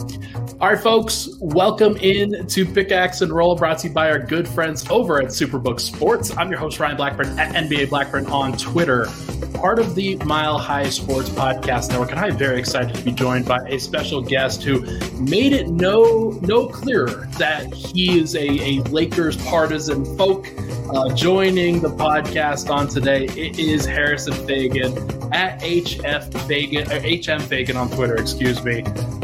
All right, folks, welcome in to Pickaxe and Roll, brought to you by our good friends over at Superbook Sports. I'm your host, Ryan Blackburn at NBA Blackburn on Twitter, part of the Mile High Sports Podcast Network. And I'm very excited to be joined by a special guest who made it no no clearer that he is a, a Lakers partisan folk. Uh, joining the podcast on today, it is Harrison Faigen at HF Faigen, or HM Faigen on Twitter, excuse me.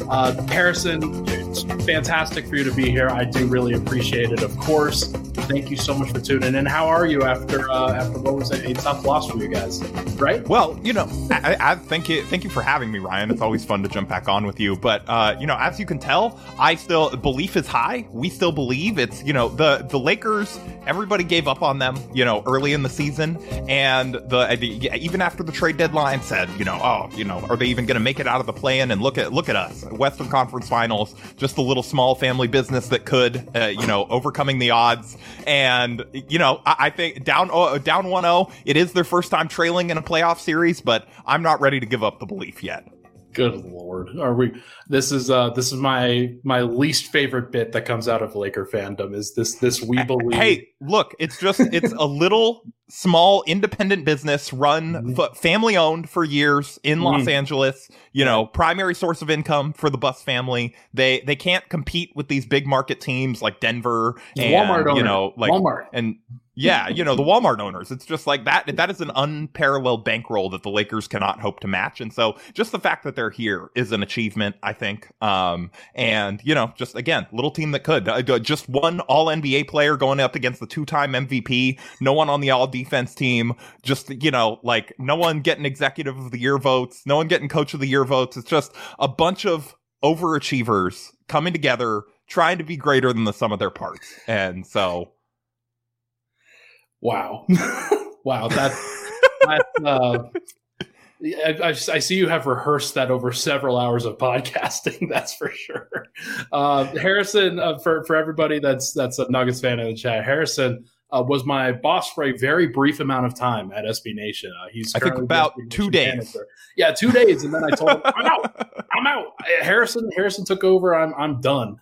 Uh, Harrison, it's fantastic for you to be here. I do really appreciate it, of course. Thank you so much for tuning in. How are you after uh, after what was a, a tough loss for you guys? Right? Well, you know, I, I thank you thank you for having me, Ryan. It's always fun to jump back on with you. But uh, you know, as you can tell, I still belief is high. We still believe it's you know the the Lakers. Everybody gave up on them, you know, early in the season, and the even after the trade deadline said, you know, oh, you know, are they even going to make it out of the play-in? And look at look at us, Western Conference Finals, just a little small family business that could, uh, you know, overcoming the odds. And you know, I, I think down oh, down 1-0, it is their first time trailing in a playoff series, but I'm not ready to give up the belief yet. Good lord, are we? This is uh this is my my least favorite bit that comes out of Laker fandom is this this we believe. Hey, look, it's just it's a little small independent business run mm-hmm. f- family owned for years in Los mm-hmm. Angeles. You know, primary source of income for the Buss family. They they can't compete with these big market teams like Denver and Walmart you know like Walmart and yeah, you know, the Walmart owners. It's just like that. That is an unparalleled bankroll that the Lakers cannot hope to match. And so just the fact that they're here is an achievement, I think. Um, and, you know, just again, little team that could. Uh, just one all NBA player going up against the two time MVP, no one on the all defense team, just, you know, like no one getting executive of the year votes, no one getting coach of the year votes. It's just a bunch of overachievers coming together, trying to be greater than the sum of their parts. And so Wow, wow, that, that uh, I, I, I, see you have rehearsed that over several hours of podcasting. That's for sure. Uh, Harrison, uh, for for everybody that's that's a Nuggets fan in the chat, Harrison uh, was my boss for a very brief amount of time at SB Nation. Uh, he's I think about two days. Manager. Yeah, two days, and then I told him I'm out. I'm out. Harrison Harrison took over. I'm I'm done.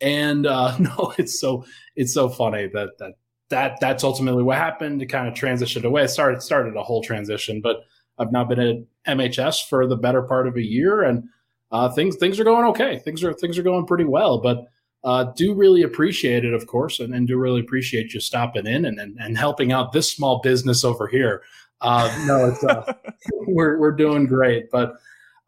And uh, no, it's so it's so funny that that that that's ultimately what happened. It kind of transitioned away. It started started a whole transition, but I've now been at MHS for the better part of a year, and uh, things things are going okay. Things are things are going pretty well, but uh, do really appreciate it, of course, and, and, do really appreciate you stopping in and, and, and helping out this small business over here. Uh, no, uh, we're we're doing great, but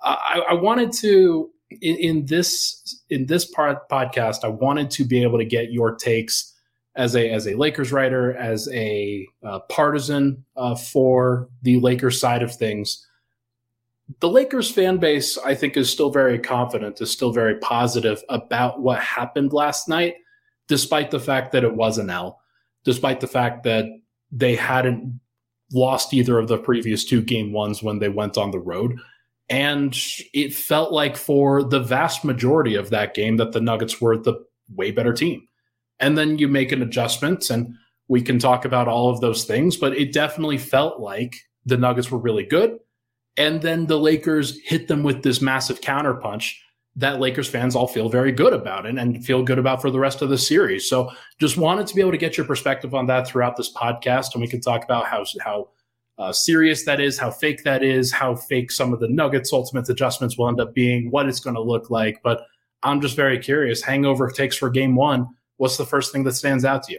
I, I wanted to in, in this in this part podcast, I wanted to be able to get your takes as a as a Lakers writer, as a uh, partisan uh, for the Lakers side of things. The Lakers fan base, I think, is still very confident, is still very positive about what happened last night, despite the fact that it was an L, despite the fact that they hadn't lost either of the previous two game ones when they went on the road. And it felt like for the vast majority of that game that the Nuggets were the way better team and then you make an adjustment and we can talk about all of those things but it definitely felt like the nuggets were really good and then the lakers hit them with this massive counterpunch that lakers fans all feel very good about it and feel good about for the rest of the series so just wanted to be able to get your perspective on that throughout this podcast and we can talk about how how uh, serious that is, how fake that is, how fake some of the Nuggets' ultimate adjustments will end up being, what it's going to look like. But I'm just very curious. Hangover takes for game one what's the first thing that stands out to you?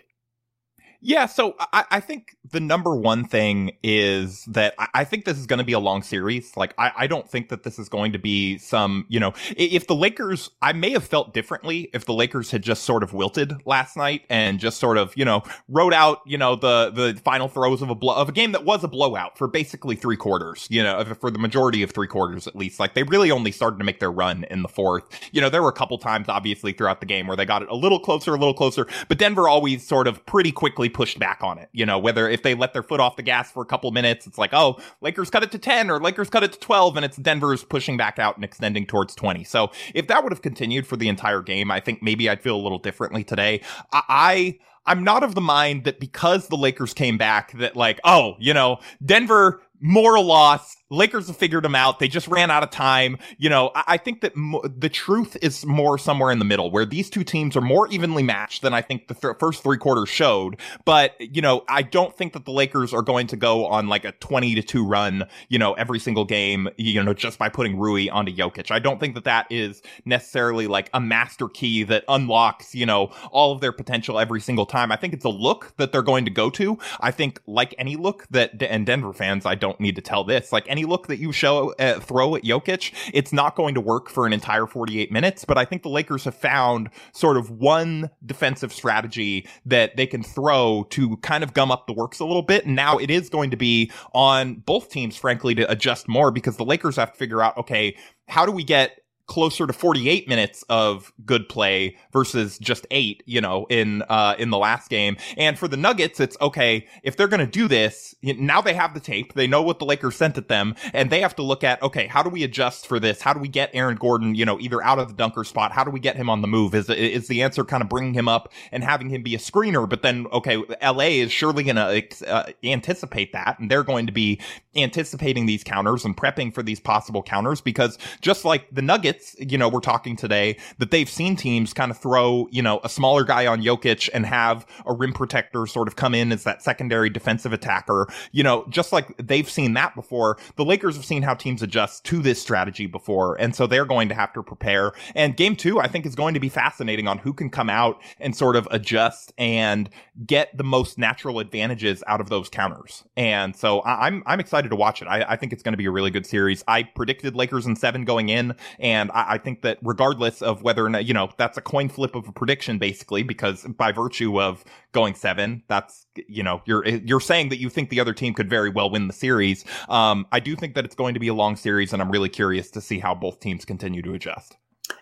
Yeah, so I, I, think the number one thing is that I, I think this is going to be a long series. Like, I, I, don't think that this is going to be some, you know, if the Lakers, I may have felt differently if the Lakers had just sort of wilted last night and just sort of, you know, wrote out, you know, the the final throws of a blow of a game that was a blowout for basically three quarters, you know, for the majority of three quarters at least. Like, they really only started to make their run in the fourth. You know, there were a couple times, obviously, throughout the game where they got it a little closer, a little closer, but Denver always sort of pretty quickly pushed back on it. You know, whether if they let their foot off the gas for a couple minutes, it's like, oh, Lakers cut it to 10 or Lakers cut it to 12 and it's Denver's pushing back out and extending towards 20. So if that would have continued for the entire game, I think maybe I'd feel a little differently today. I, I I'm not of the mind that because the Lakers came back that like, oh, you know, Denver moral loss Lakers have figured them out. They just ran out of time. You know, I, I think that the truth is more somewhere in the middle where these two teams are more evenly matched than I think the th- first three quarters showed. But, you know, I don't think that the Lakers are going to go on like a 20 to 2 run, you know, every single game, you know, just by putting Rui onto Jokic. I don't think that that is necessarily like a master key that unlocks, you know, all of their potential every single time. I think it's a look that they're going to go to. I think like any look that, and Denver fans, I don't need to tell this, like any look that you show uh, throw at Jokic, it's not going to work for an entire 48 minutes. But I think the Lakers have found sort of one defensive strategy that they can throw to kind of gum up the works a little bit. And now it is going to be on both teams, frankly, to adjust more because the Lakers have to figure out, okay, how do we get closer to 48 minutes of good play versus just 8 you know in uh in the last game. And for the nuggets it's okay if they're going to do this now they have the tape. They know what the lakers sent at them and they have to look at okay how do we adjust for this? How do we get aaron gordon you know either out of the dunker spot? How do we get him on the move? Is is the answer kind of bringing him up and having him be a screener? But then okay la is surely going to uh, anticipate that and they're going to be anticipating these counters and prepping for these possible counters because just like the nuggets you know, we're talking today that they've seen teams kind of throw, you know, a smaller guy on Jokic and have a rim protector sort of come in as that secondary defensive attacker. You know, just like they've seen that before, the Lakers have seen how teams adjust to this strategy before. And so they're going to have to prepare. And game two, I think is going to be fascinating on who can come out and sort of adjust and get the most natural advantages out of those counters. And so I- am I'm excited to watch it. I, I think it's going to be a really good series. I predicted Lakers in seven going in, and I, I think that regardless of whether or not you know that's a coin flip of a prediction, basically, because by virtue of going seven, that's you know you're you're saying that you think the other team could very well win the series. Um, I do think that it's going to be a long series, and I'm really curious to see how both teams continue to adjust.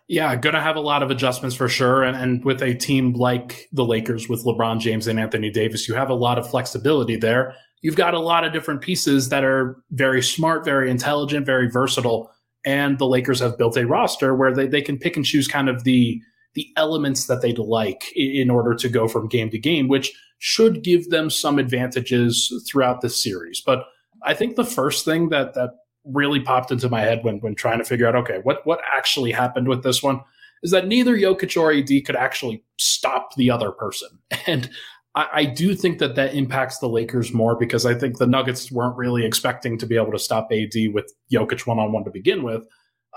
Yeah, going to have a lot of adjustments for sure. And, and with a team like the Lakers with LeBron James and Anthony Davis, you have a lot of flexibility there. You've got a lot of different pieces that are very smart, very intelligent, very versatile. And the Lakers have built a roster where they, they can pick and choose kind of the the elements that they'd like in order to go from game to game, which should give them some advantages throughout the series. But I think the first thing that that really popped into my head when when trying to figure out okay what what actually happened with this one is that neither Jokic or AD could actually stop the other person, and I, I do think that that impacts the Lakers more because I think the Nuggets weren't really expecting to be able to stop AD with Jokic one on one to begin with.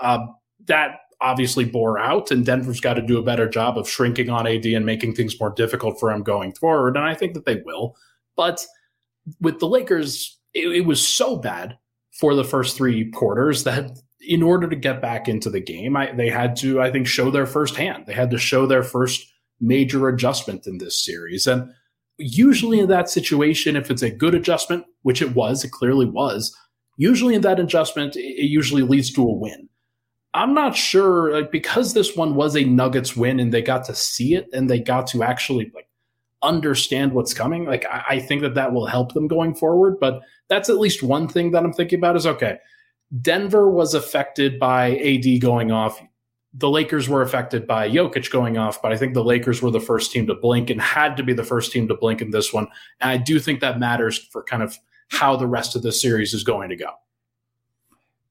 Uh, that obviously bore out, and Denver's got to do a better job of shrinking on AD and making things more difficult for him going forward, and I think that they will. But with the Lakers, it, it was so bad for the first three quarters that in order to get back into the game, I, they had to, I think, show their first hand. They had to show their first major adjustment in this series. And usually in that situation, if it's a good adjustment, which it was, it clearly was, usually in that adjustment, it usually leads to a win. I'm not sure, like, because this one was a Nuggets win and they got to see it and they got to actually like understand what's coming. Like, I, I think that that will help them going forward. But that's at least one thing that I'm thinking about is okay, Denver was affected by AD going off. The Lakers were affected by Jokic going off, but I think the Lakers were the first team to blink and had to be the first team to blink in this one. And I do think that matters for kind of how the rest of the series is going to go.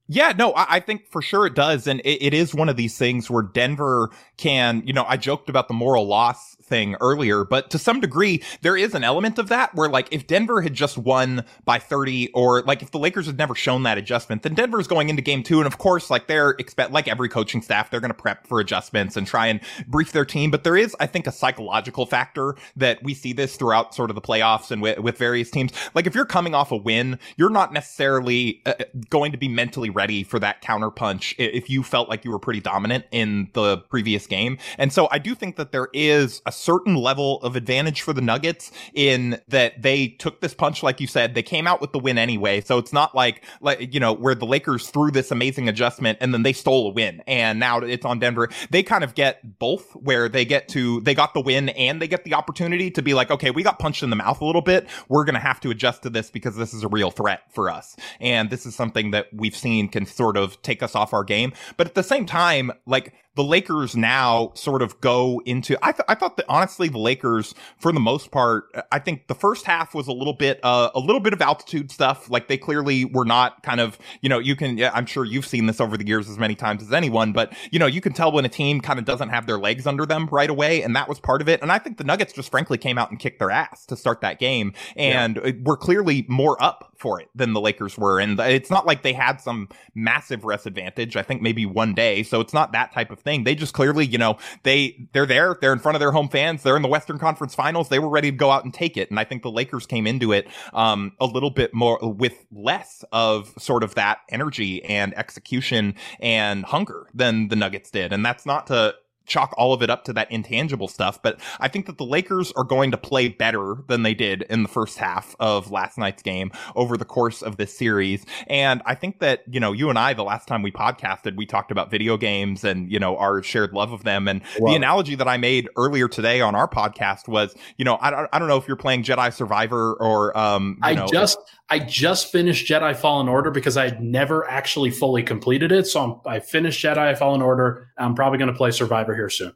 Yeah, no, I, think for sure it does. And it is one of these things where Denver can, you know, I joked about the moral loss thing earlier, but to some degree, there is an element of that where like if Denver had just won by 30 or like if the Lakers had never shown that adjustment, then Denver's going into game two. And of course, like they're expect, like every coaching staff, they're going to prep for adjustments and try and brief their team. But there is, I think, a psychological factor that we see this throughout sort of the playoffs and with, with various teams. Like if you're coming off a win, you're not necessarily uh, going to be mentally ready for that counter punch if you felt like you were pretty dominant in the previous game. And so I do think that there is a certain level of advantage for the Nuggets in that they took this punch, like you said, they came out with the win anyway. So it's not like, like, you know, where the Lakers threw this amazing adjustment and then they stole a win and now it's on Denver. They kind of get both where they get to, they got the win and they get the opportunity to be like, okay, we got punched in the mouth a little bit. We're going to have to adjust to this because this is a real threat for us. And this is something that we've seen can sort of take us off our game. But at the same time, like, the Lakers now sort of go into, I, th- I thought that honestly, the Lakers, for the most part, I think the first half was a little bit, uh, a little bit of altitude stuff. Like they clearly were not kind of, you know, you can, I'm sure you've seen this over the years as many times as anyone, but you know, you can tell when a team kind of doesn't have their legs under them right away. And that was part of it. And I think the Nuggets just frankly came out and kicked their ass to start that game. And yeah. we're clearly more up for it than the Lakers were. And it's not like they had some massive rest advantage. I think maybe one day. So it's not that type of thing. They just clearly, you know, they, they're there. They're in front of their home fans. They're in the Western Conference finals. They were ready to go out and take it. And I think the Lakers came into it, um, a little bit more with less of sort of that energy and execution and hunger than the Nuggets did. And that's not to, chalk all of it up to that intangible stuff. But I think that the Lakers are going to play better than they did in the first half of last night's game over the course of this series. And I think that, you know, you and I, the last time we podcasted, we talked about video games and, you know, our shared love of them. And wow. the analogy that I made earlier today on our podcast was, you know, I don't, I don't know if you're playing Jedi Survivor or, um, I know, just, I just finished Jedi Fallen Order because I had never actually fully completed it. So I'm, i finished Jedi Fallen Order. I'm probably going to play Survivor here soon.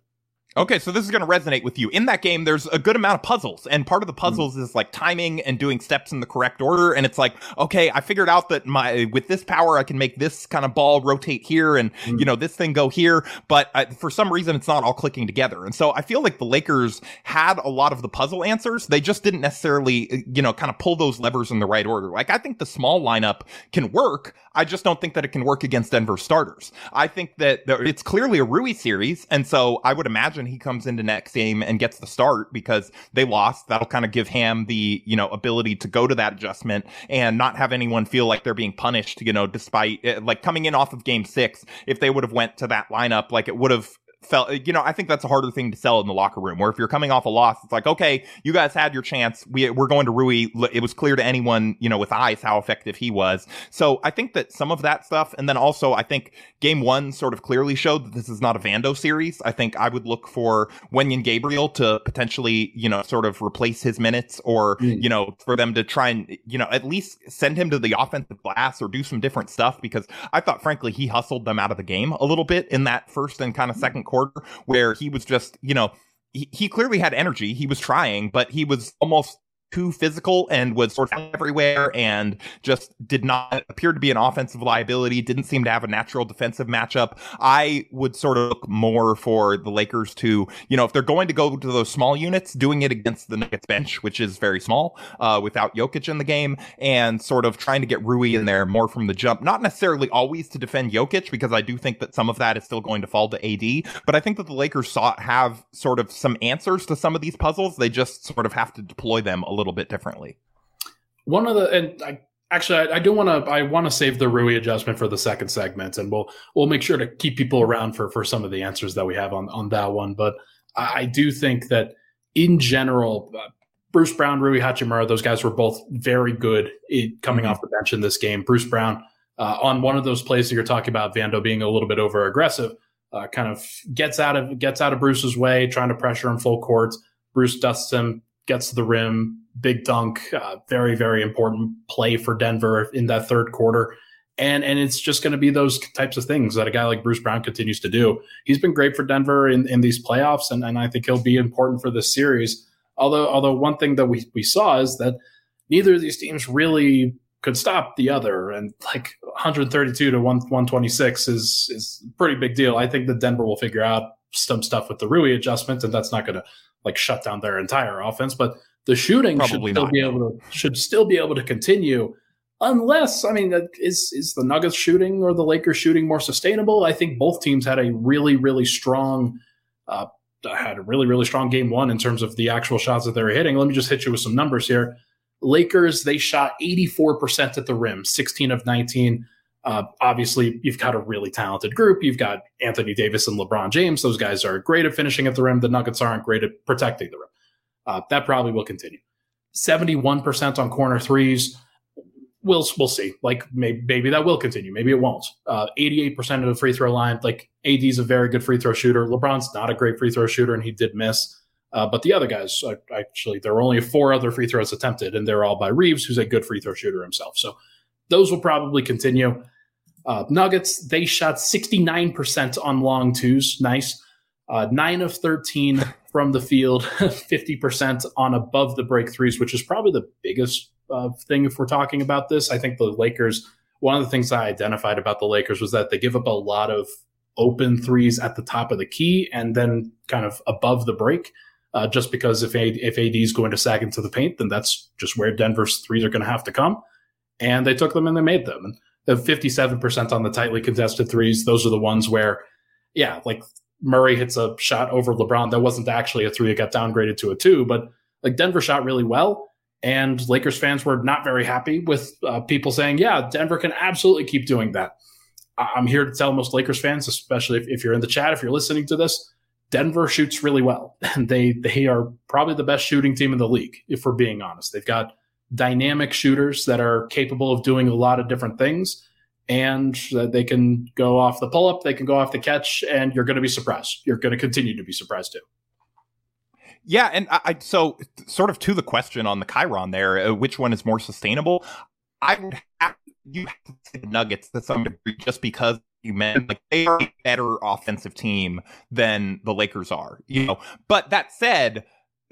Okay, so this is going to resonate with you. In that game, there's a good amount of puzzles, and part of the puzzles mm. is like timing and doing steps in the correct order. And it's like, okay, I figured out that my with this power, I can make this kind of ball rotate here, and mm. you know this thing go here. But I, for some reason, it's not all clicking together. And so I feel like the Lakers had a lot of the puzzle answers. They just didn't necessarily, you know, kind of pull those levers in the right order. Like I think the small lineup can work. I just don't think that it can work against Denver starters. I think that it's clearly a Rui series, and so I would imagine he comes into next game and gets the start because they lost. That'll kind of give Ham the, you know, ability to go to that adjustment and not have anyone feel like they're being punished, you know, despite eh, like coming in off of game six. If they would have went to that lineup, like it would have felt, you know, I think that's a harder thing to sell in the locker room. Where if you're coming off a loss, it's like, okay, you guys had your chance. We we're going to Rui. It was clear to anyone, you know, with eyes how effective he was. So I think that some of that stuff, and then also I think game one sort of clearly showed that this is not a Vando series. I think I would look for Wenyen Gabriel to potentially, you know, sort of replace his minutes, or mm. you know, for them to try and you know at least send him to the offensive glass or do some different stuff because I thought frankly he hustled them out of the game a little bit in that first and kind of second quarter where he was just, you know, he, he clearly had energy. He was trying, but he was almost too physical and was sort of everywhere and just did not appear to be an offensive liability, didn't seem to have a natural defensive matchup. I would sort of look more for the Lakers to, you know, if they're going to go to those small units, doing it against the Nuggets bench, which is very small, uh, without Jokic in the game, and sort of trying to get Rui in there more from the jump. Not necessarily always to defend Jokic, because I do think that some of that is still going to fall to AD, but I think that the Lakers saw have sort of some answers to some of these puzzles. They just sort of have to deploy them a little bit differently. One of the and I actually I, I do want to I want to save the Rui adjustment for the second segment, and we'll we'll make sure to keep people around for for some of the answers that we have on on that one. But I, I do think that in general. Uh, Bruce Brown, Rui Hachimura, those guys were both very good in, coming mm-hmm. off the bench in this game. Bruce Brown, uh, on one of those plays that you're talking about, Vando being a little bit over aggressive, uh, kind of gets out of gets out of Bruce's way, trying to pressure him full court. Bruce dusts him, gets to the rim, big dunk, uh, very very important play for Denver in that third quarter. And and it's just going to be those types of things that a guy like Bruce Brown continues to do. He's been great for Denver in, in these playoffs, and, and I think he'll be important for this series. Although although one thing that we, we saw is that neither of these teams really could stop the other, and like 132 to 1, 126 is is pretty big deal. I think that Denver will figure out some stuff with the Rui adjustment, and that's not going to like shut down their entire offense, but the shooting Probably should still not. be able to should still be able to continue unless I mean is is the Nuggets shooting or the Lakers shooting more sustainable? I think both teams had a really really strong uh, had a really really strong game one in terms of the actual shots that they were hitting. Let me just hit you with some numbers here. Lakers they shot 84% at the rim, 16 of 19. Uh, obviously, you've got a really talented group. You've got Anthony Davis and LeBron James. Those guys are great at finishing at the rim. The Nuggets aren't great at protecting the rim. Uh, that probably will continue. 71% on corner threes. We'll, we'll see. Like maybe, maybe that will continue. Maybe it won't. Uh, 88% of the free throw line. Like AD is a very good free throw shooter. LeBron's not a great free throw shooter, and he did miss. Uh, but the other guys, uh, actually, there were only four other free throws attempted, and they're all by Reeves, who's a good free throw shooter himself. So those will probably continue. Uh, Nuggets, they shot 69% on long twos. Nice. Uh, 9 of 13 from the field, 50% on above the break threes, which is probably the biggest uh, thing if we're talking about this. I think the Lakers, one of the things I identified about the Lakers was that they give up a lot of open threes at the top of the key and then kind of above the break. Uh, just because if AD, if AD is going to sag into the paint, then that's just where Denver's threes are going to have to come. And they took them and they made them. And the 57% on the tightly contested threes, those are the ones where, yeah, like Murray hits a shot over LeBron. That wasn't actually a three. It got downgraded to a two, but like Denver shot really well. And Lakers fans were not very happy with uh, people saying, yeah, Denver can absolutely keep doing that. I'm here to tell most Lakers fans, especially if, if you're in the chat, if you're listening to this, Denver shoots really well. And they, they are probably the best shooting team in the league, if we're being honest. They've got dynamic shooters that are capable of doing a lot of different things and they can go off the pull up, they can go off the catch, and you're going to be surprised. You're going to continue to be surprised too. Yeah, and I, I, so sort of to the question on the Chiron there, uh, which one is more sustainable? I would have you have to say the Nuggets to some degree just because you meant like they are a better offensive team than the Lakers are, you know. But that said,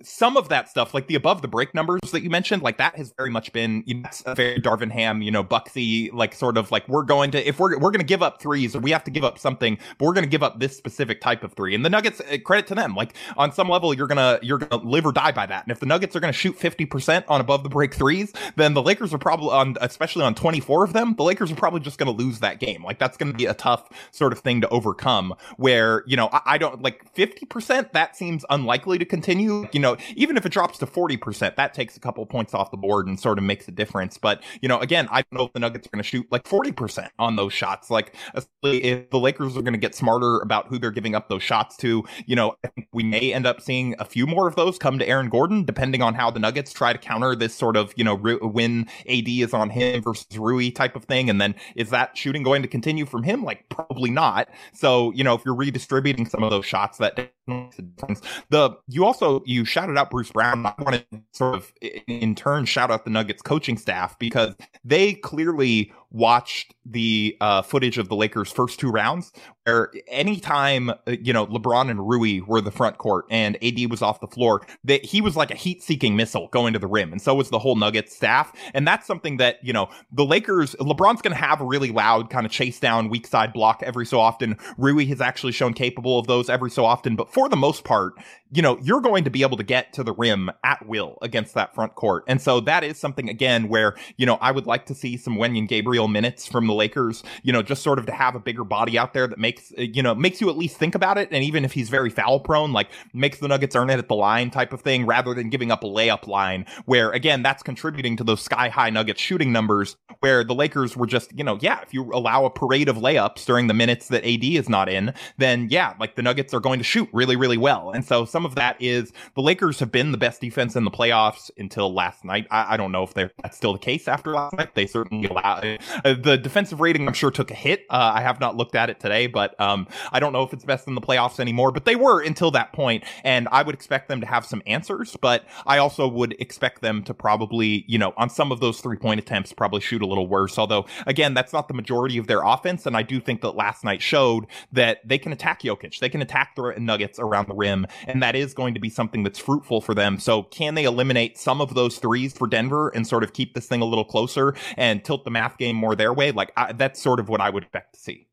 some of that stuff, like the above the break numbers that you mentioned, like that has very much been you know, a very Darvin Ham, you know, Bucksy, like sort of like we're going to if we're we're going to give up threes, or we have to give up something, but we're going to give up this specific type of three. And the Nuggets, eh, credit to them, like on some level, you're gonna you're gonna live or die by that. And if the Nuggets are going to shoot fifty percent on above the break threes, then the Lakers are probably on, especially on twenty four of them, the Lakers are probably just going to lose that game. Like that's going to be a tough sort of thing to overcome. Where you know I, I don't like fifty percent. That seems unlikely to continue. You know know, even if it drops to 40%, that takes a couple points off the board and sort of makes a difference. But, you know, again, I don't know if the Nuggets are going to shoot like 40% on those shots. Like, if the Lakers are going to get smarter about who they're giving up those shots to, you know, I think we may end up seeing a few more of those come to Aaron Gordon, depending on how the Nuggets try to counter this sort of, you know, win AD is on him versus Rui type of thing. And then is that shooting going to continue from him? Like, probably not. So, you know, if you're redistributing some of those shots, that the you also you shouted out Bruce Brown. I want to sort of in turn shout out the Nuggets coaching staff because they clearly watched the uh, footage of the Lakers' first two rounds, where anytime uh, you know LeBron and Rui were the front court and AD was off the floor, that he was like a heat-seeking missile going to the rim, and so was the whole Nuggets staff. And that's something that you know the Lakers. LeBron's going to have a really loud kind of chase down weak side block every so often. Rui has actually shown capable of those every so often, but for the most part, you know you're going to be able to get to the rim at will against that front court, and so that is something again where you know I would like to see some Wenyen Gabriel minutes from the Lakers, you know, just sort of to have a bigger body out there that makes, uh, you know, makes you at least think about it. And even if he's very foul prone, like makes the Nuggets earn it at the line type of thing rather than giving up a layup line where again, that's contributing to those sky high Nuggets shooting numbers where the Lakers were just, you know, yeah, if you allow a parade of layups during the minutes that AD is not in, then yeah, like the Nuggets are going to shoot really, really well. And so some of that is the Lakers have been the best defense in the playoffs until last night. I, I don't know if that's still the case after last night. They certainly allow uh, the defensive rating, I'm sure, took a hit. Uh, I have not looked at it today, but um, I don't know if it's best in the playoffs anymore. But they were until that point, and I would expect them to have some answers. But I also would expect them to probably, you know, on some of those three point attempts, probably shoot a little worse. Although, again, that's not the majority of their offense, and I do think that last night showed that they can attack Jokic, they can attack the Nuggets around the rim, and that is going to be something that's fruitful for them. So, can they eliminate some of those threes for Denver and sort of keep this thing a little closer and tilt the math game more their way? Like I, that's sort of what I would expect to see.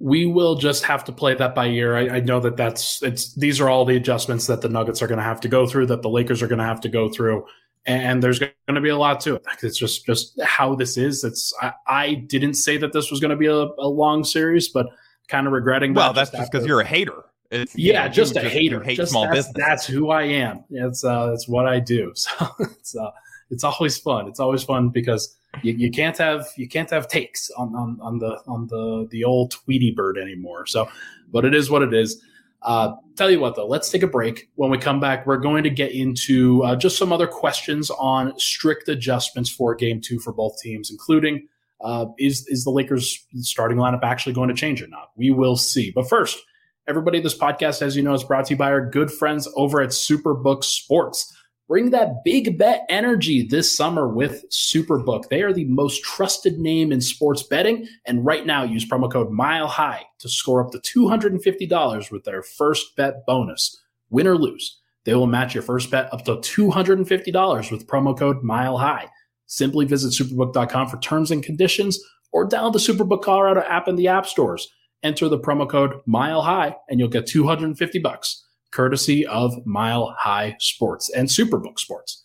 We will just have to play that by ear. I, I know that that's it's these are all the adjustments that the Nuggets are going to have to go through, that the Lakers are going to have to go through, and there's going to be a lot to it. It's just just how this is. It's I, I didn't say that this was going to be a, a, long series, but kind of regretting. Well, that that's just because you're a hater. It's, yeah, know, just a just, hater. Hate just small that's, business. That's who I am. It's uh, that's what I do. So it's uh, it's always fun. It's always fun because you, you can't have you can't have takes on, on, on the on the the old Tweety bird anymore. So, but it is what it is. Uh, tell you what though, let's take a break. When we come back, we're going to get into uh, just some other questions on strict adjustments for Game Two for both teams, including uh, is is the Lakers starting lineup actually going to change or not? We will see. But first, everybody, this podcast, as you know, is brought to you by our good friends over at Superbook Sports. Bring that big bet energy this summer with Superbook. They are the most trusted name in sports betting. And right now, use promo code Mile High to score up to $250 with their first bet bonus. Win or lose, they will match your first bet up to $250 with promo code Mile High. Simply visit superbook.com for terms and conditions or download the Superbook Colorado app in the app stores. Enter the promo code Mile High and you'll get 250 bucks courtesy of Mile High Sports and Superbook Sports.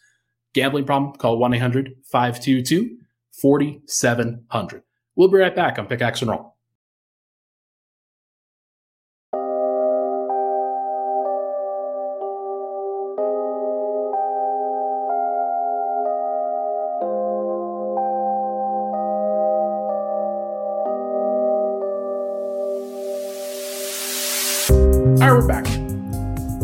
Gambling problem? Call 1 800 522 4700. We'll be right back on Pickaxe and Roll.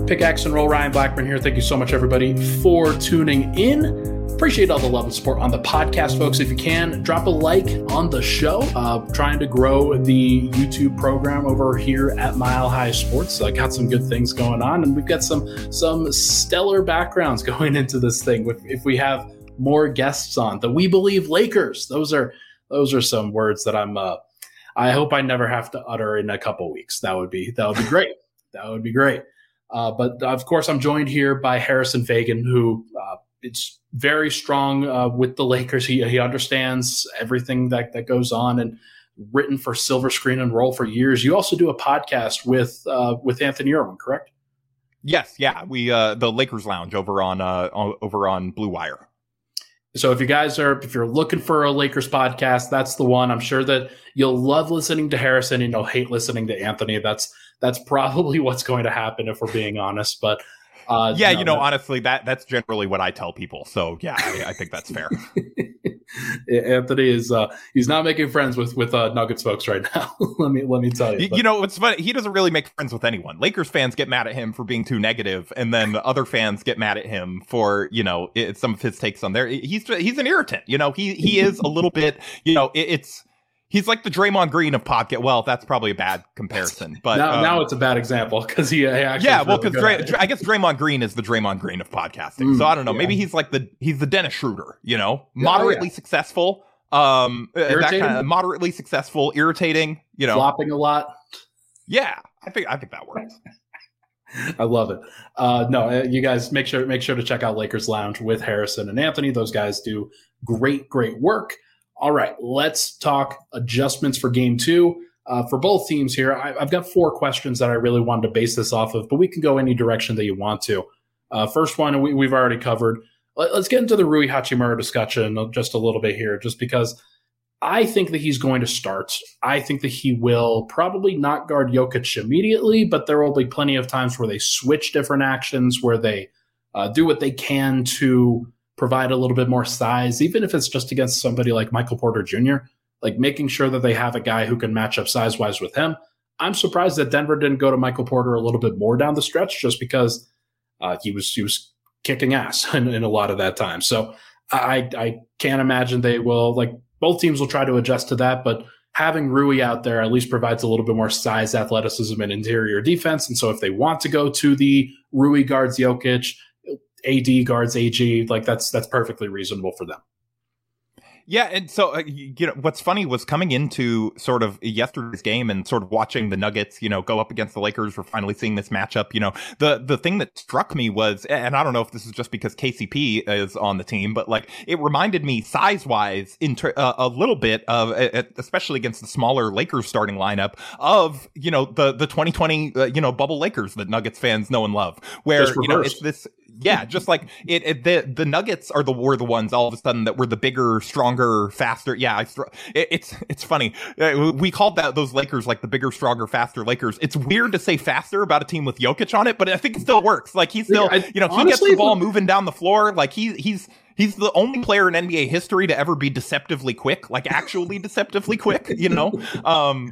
Pickaxe and Roll, Ryan Blackburn here. Thank you so much, everybody, for tuning in. Appreciate all the love and support on the podcast, folks. If you can, drop a like on the show. Uh, trying to grow the YouTube program over here at Mile High Sports. I got some good things going on, and we've got some some stellar backgrounds going into this thing. If, if we have more guests on, the We Believe Lakers. Those are those are some words that I'm. Uh, I hope I never have to utter in a couple weeks. That would be that would be great. that would be great. Uh, but of course, I'm joined here by Harrison Faigen, who uh, it's very strong uh, with the Lakers. He he understands everything that that goes on and written for Silver Screen and Roll for years. You also do a podcast with uh, with Anthony Irwin, correct? Yes, yeah. We uh, the Lakers Lounge over on uh, over on Blue Wire. So if you guys are if you're looking for a Lakers podcast, that's the one. I'm sure that you'll love listening to Harrison and you'll hate listening to Anthony. That's that's probably what's going to happen if we're being honest. But uh, yeah, no, you know, no. honestly, that that's generally what I tell people. So yeah, I, I think that's fair. Anthony is uh, he's not making friends with with uh, Nuggets folks right now. let me let me tell you. You, you know what's funny? He doesn't really make friends with anyone. Lakers fans get mad at him for being too negative, and then other fans get mad at him for you know it, some of his takes on there. He's he's an irritant. You know he he is a little bit. You know it, it's He's like the Draymond Green of podcast. Well, that's probably a bad comparison, but now, um, now it's a bad example because he, he actually yeah. Well, because really Dray- I guess Draymond Green is the Draymond Green of podcasting. Mm, so I don't know. Yeah. Maybe he's like the he's the Dennis Schroeder. You know, moderately oh, yeah. successful, um, uh, that kind of moderately successful, irritating. You know, flopping a lot. Yeah, I think I think that works. I love it. Uh, no, uh, you guys make sure make sure to check out Lakers Lounge with Harrison and Anthony. Those guys do great, great work. All right, let's talk adjustments for game two. Uh, for both teams here, I, have got four questions that I really wanted to base this off of, but we can go any direction that you want to. Uh, first one, we, have already covered. Let, us get into the Rui Hachimura discussion just a little bit here, just because I think that he's going to start. I think that he will probably not guard Jokic immediately, but there will be plenty of times where they switch different actions, where they uh, do what they can to provide a little bit more size, even if it's just against somebody like Michael Porter Jr., like making sure that they have a guy who can match up size wise with him. I'm surprised that Denver didn't go to Michael Porter a little bit more down the stretch, just because uh, he was he was kicking ass in, in, a lot of that time. So I I can't imagine they will like both teams will try to adjust to that, but having Rui out there at least provides a little bit more size, athleticism, and interior defense. And so if they want to go to the Rui guards Jokic, AD guards AG, like that's that's perfectly reasonable for them. Yeah, and so uh, you know what's funny was coming into sort of yesterday's game and sort of watching the Nuggets, you know, go up against the Lakers. We're finally seeing this matchup. You know, the the thing that struck me was, and I don't know if this is just because KCP is on the team, but like it reminded me size wise, inter- uh, a little bit of, especially against the smaller Lakers starting lineup of you know the the 2020 uh, you know bubble Lakers that Nuggets fans know and love, where you know it's this yeah, just like it, it, the the Nuggets are the were the ones all of a sudden that were the bigger, stronger, faster. Yeah, I, it, it's it's funny. Uh, we called that those Lakers like the bigger, stronger, faster Lakers. It's weird to say faster about a team with Jokic on it, but I think it still works. Like he still, I, you know, honestly, he gets the ball moving down the floor. Like he he's He's the only player in NBA history to ever be deceptively quick, like actually deceptively quick, you know? Um,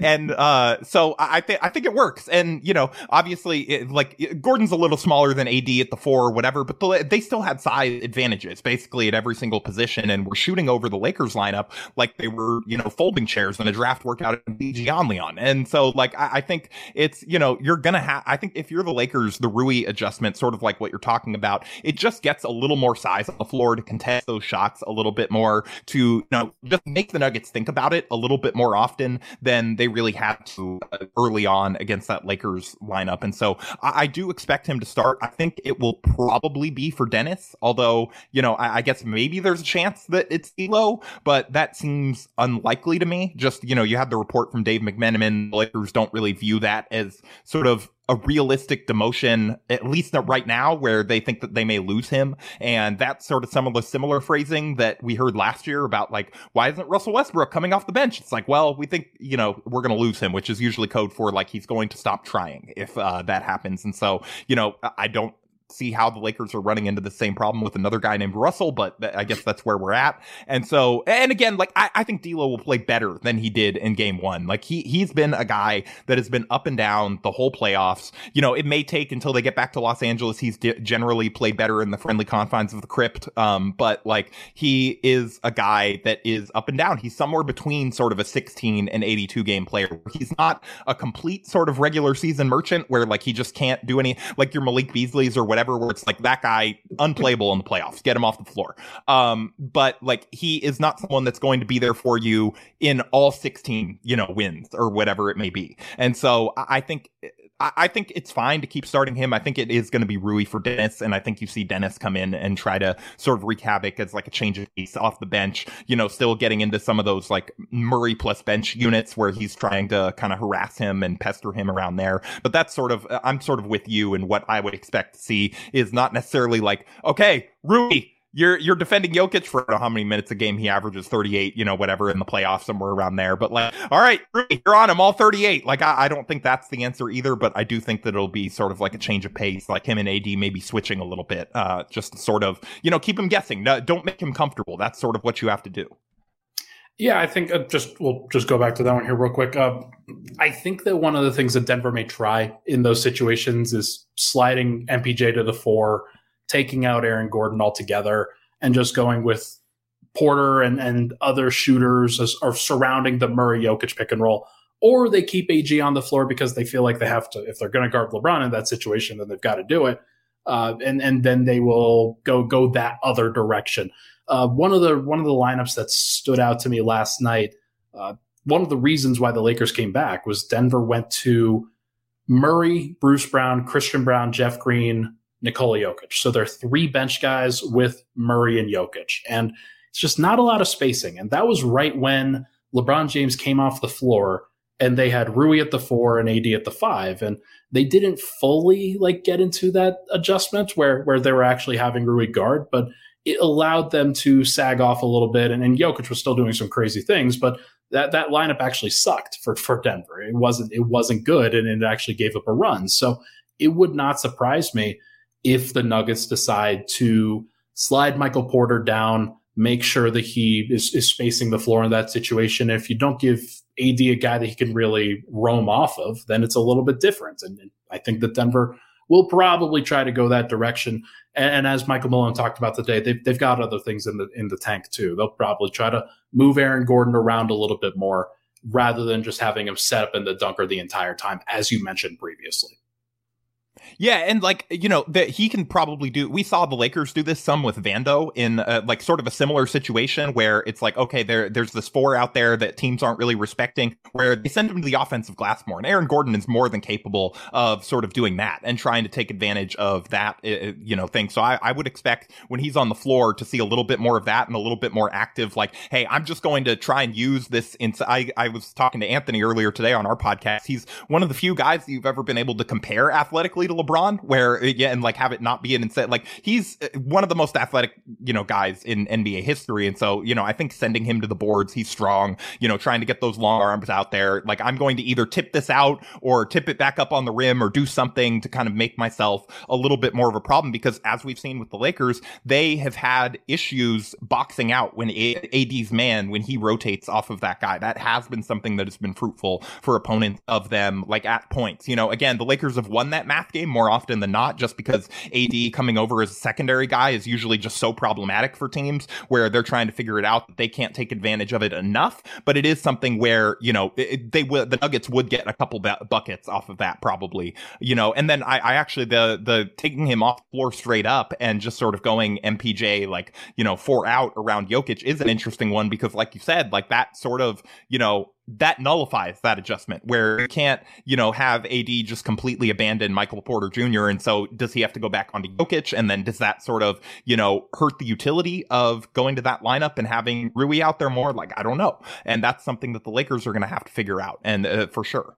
and, uh, so I think, I think it works. And, you know, obviously, it, like, Gordon's a little smaller than AD at the four or whatever, but the, they still had size advantages basically at every single position. And we're shooting over the Lakers lineup like they were, you know, folding chairs in a draft workout in BG on Leon. And so, like, I, I think it's, you know, you're gonna have, I think if you're the Lakers, the Rui adjustment, sort of like what you're talking about, it just gets a little more size the floor to contest those shots a little bit more, to you know just make the Nuggets think about it a little bit more often than they really had to uh, early on against that Lakers lineup. And so I, I, do expect him to start. I think it will probably be for Dennis, although you know I, I guess maybe there's a chance that it's D'Lo, but that seems unlikely to me. Just you know you had the report from Dave McMenamin, the Lakers don't really view that as sort of a realistic demotion, at least right now, where they think that they may lose him. And that's sort of some of the similar phrasing that we heard last year about like, why isn't Russell Westbrook coming off the bench? It's like, well, we think, you know, we're going to lose him, which is usually code for like he's going to stop trying if uh, that happens. And so, you know, I don't see how the Lakers are running into the same problem with another guy named Russell, but I guess that's where we're at. And so, and again, like I, I think D'Lo will play better than he did in Game One. Like he he's been a guy that has been up and down the whole playoffs. You know, it may take until they get back to Los Angeles. He's generally played better in the friendly confines of the crypt. Um, but like he is a guy that is up and down. He's somewhere between sort of a 16 and 82 game player. He's not a complete sort of regular season merchant where like he just can't do any like your Malik Beasley's or whatever whatever, where it's like that guy unplayable in the playoffs, get him off the floor. Um, but like he is not someone that's going to be there for you in all 16, you know, wins or whatever it may be. And so I think I think it's fine to keep starting him. I think it is going to be Rui for Dennis, and I think you see Dennis come in and try to sort of wreak havoc as like a change of pace off the bench. You know, still getting into some of those like Murray plus bench units where he's trying to kind of harass him and pester him around there. But that's sort of uh, I'm sort of with you, and what I would expect to see is not necessarily like okay, Rui, you're you're defending Jokic for how many minutes a game he averages 38, you know, whatever in the playoffs, somewhere around there. But like, all right, you're on him all 38. Like, I, I don't think that's the answer either, but I do think that it'll be sort of like a change of pace, like him and AD maybe switching a little bit, uh, just sort of, you know, keep him guessing. No, don't make him comfortable. That's sort of what you have to do. Yeah, I think uh, just we'll just go back to that one here real quick. Uh, I think that one of the things that Denver may try in those situations is sliding MPJ to the four taking out Aaron Gordon altogether and just going with Porter and, and other shooters as, are surrounding the Murray Jokic pick and roll. Or they keep AG on the floor because they feel like they have to, if they're going to guard LeBron in that situation, then they've got to do it. Uh, and and then they will go go that other direction. Uh, one of the one of the lineups that stood out to me last night. Uh, one of the reasons why the Lakers came back was Denver went to Murray, Bruce Brown, Christian Braun, Jeff Green, Nikola Jokic. So they're three bench guys with Murray and Jokic. And it's just not a lot of spacing. And that was right when LeBron James came off the floor and they had Rui at the four and AD at the five. And they didn't fully like get into that adjustment where where they were actually having Rui guard, but it allowed them to sag off a little bit. And, and Jokic was still doing some crazy things, but that that lineup actually sucked for for Denver. It wasn't it wasn't good, and it actually gave up a run. So it would not surprise me if the Nuggets decide to slide Michael Porter down, make sure that he is, is spacing the floor in that situation. If you don't give AD a guy that he can really roam off of, then it's a little bit different. And, I think that Denver will probably try to go that direction. And, and, as Michael Malone talked about today, they've, they've got other things in the in the tank too. They'll probably try to move Aaron Gordon around a little bit more rather than just having him set up in the dunker the entire time, as you mentioned previously. Yeah, and like you know that he can probably do. We saw the Lakers do this some with Vando in uh, like sort of a similar situation where it's like okay, there there's this four out there that teams aren't really respecting, where they send him to the offensive glass more, and Aaron Gordon is more than capable of sort of doing that and trying to take advantage of that uh, uh, you know thing. So I, I would expect when he's on the floor to see a little bit more of that and a little bit more active. Like, hey, I'm just going to try and use this. Ins- I I was talking to Anthony earlier today on our podcast. He's one of the few guys that you've ever been able to compare athletically to LeBron, where yeah, and like have it not be an instead. Like he's uh, one of the most athletic, you know, guys in NBA history, and so you know, I think sending him to the boards, he's strong. You know, trying to get those long arms out there. Like I'm going to either tip this out or tip it back up on the rim or do something to kind of make myself a little bit more of a problem because as we've seen with the Lakers, they have had issues boxing out when AD's man when he rotates off of that guy. That has been something that has been fruitful for opponents of them, like at points. You know, again, the Lakers have won that math game more often than not, just because AD coming over as a secondary guy is usually just so problematic for teams where they're trying to figure it out that they can't take advantage of it enough. But it is something where you know it, they the Nuggets would get a couple buckets off of that probably. You know, and then I, I actually the the taking him off floor straight up and just sort of going MPJ like you know four out around Jokic is an interesting one because like you said like that sort of you know that nullifies that adjustment where you can't, you know, have AD just completely abandon Michael Porter Jr. And so does he have to go back onto Jokic? And then does that sort of, you know, hurt the utility of going to that lineup and having Rui out there more? Like, I don't know. And that's something that the Lakers are going to have to figure out and uh, for sure.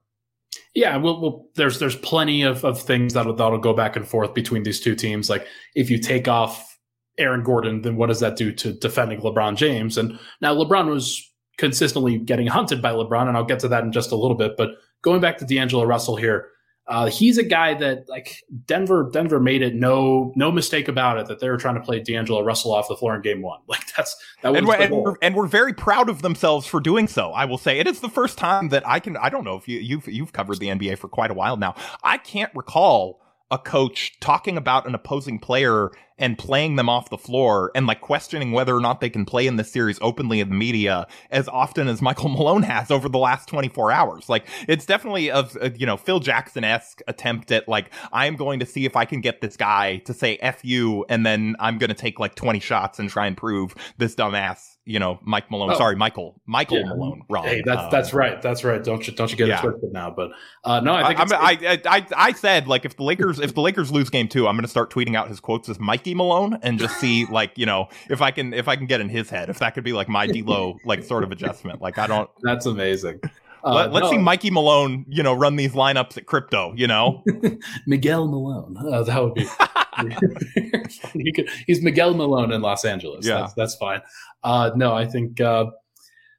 Yeah, well, well, there's there's plenty of, of things that'll that'll go back and forth between these two teams. Like if you take off Aaron Gordon, then what does that do to defending LeBron James? And now LeBron was consistently getting hunted by LeBron, and I'll get to that in just a little bit. But going back to D'Angelo Russell here, uh, he's a guy that like Denver. Denver made it no no mistake about it that they were trying to play D'Angelo Russell off the floor in Game One. Like that's that was and, we're, and, we're, and we're very proud of themselves for doing so. I will say it is the first time that I can. I don't know if you you've you've covered the NBA for quite a while now. I can't recall a coach talking about an opposing player and playing them off the floor and like questioning whether or not they can play in this series openly in the media as often as Michael Malone has over the last 24 hours. Like it's definitely a, a uh, you know, Phil Jackson esque attempt at like, I'm going to see if I can get this guy to say F you and then I'm going to take like 20 shots and try and prove this dumbass you know, Mike Malone. Oh. Sorry, Michael. Michael yeah. Malone. Wrong. Hey, that's um, that's right. That's right. Don't you don't you get yeah. it twisted now? But uh, no, I think I, I, I I said like if the Lakers if the Lakers lose game two, I'm going to start tweeting out his quotes as Mikey Malone and just see like you know if I can if I can get in his head if that could be like my D'Lo like sort of adjustment. Like I don't. That's amazing. Uh, Let, us no. see Mikey Malone, you know, run these lineups at crypto, you know? Miguel Malone. Uh, that would be. could, he's Miguel Malone in Los Angeles. Yeah. That's, that's fine. Uh, no, I think uh,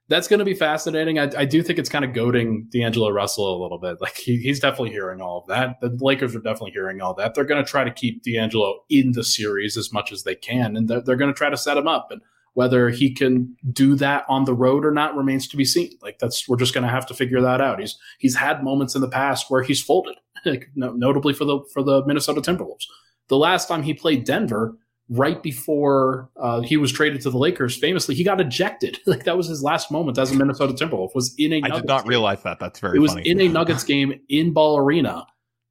that's going to be fascinating. I, I, do think it's kind of goading D'Angelo Russell a little bit. Like he, he's definitely hearing all of that. The Lakers are definitely hearing all that. They're going to try to keep D'Angelo in the series as much as they can, and they're, they're going to try to set him up. And whether he can do that on the road or not remains to be seen. Like that's we're just going to have to figure that out. He's he's had moments in the past where he's folded, like, notably for the for the Minnesota Timberwolves. The last time he played Denver, right before uh, he was traded to the Lakers, famously he got ejected. Like that was his last moment as a Minnesota Timberwolf. Was in a I did not game. realize that. That's very. It was funny. in a Nuggets game in Ball Arena,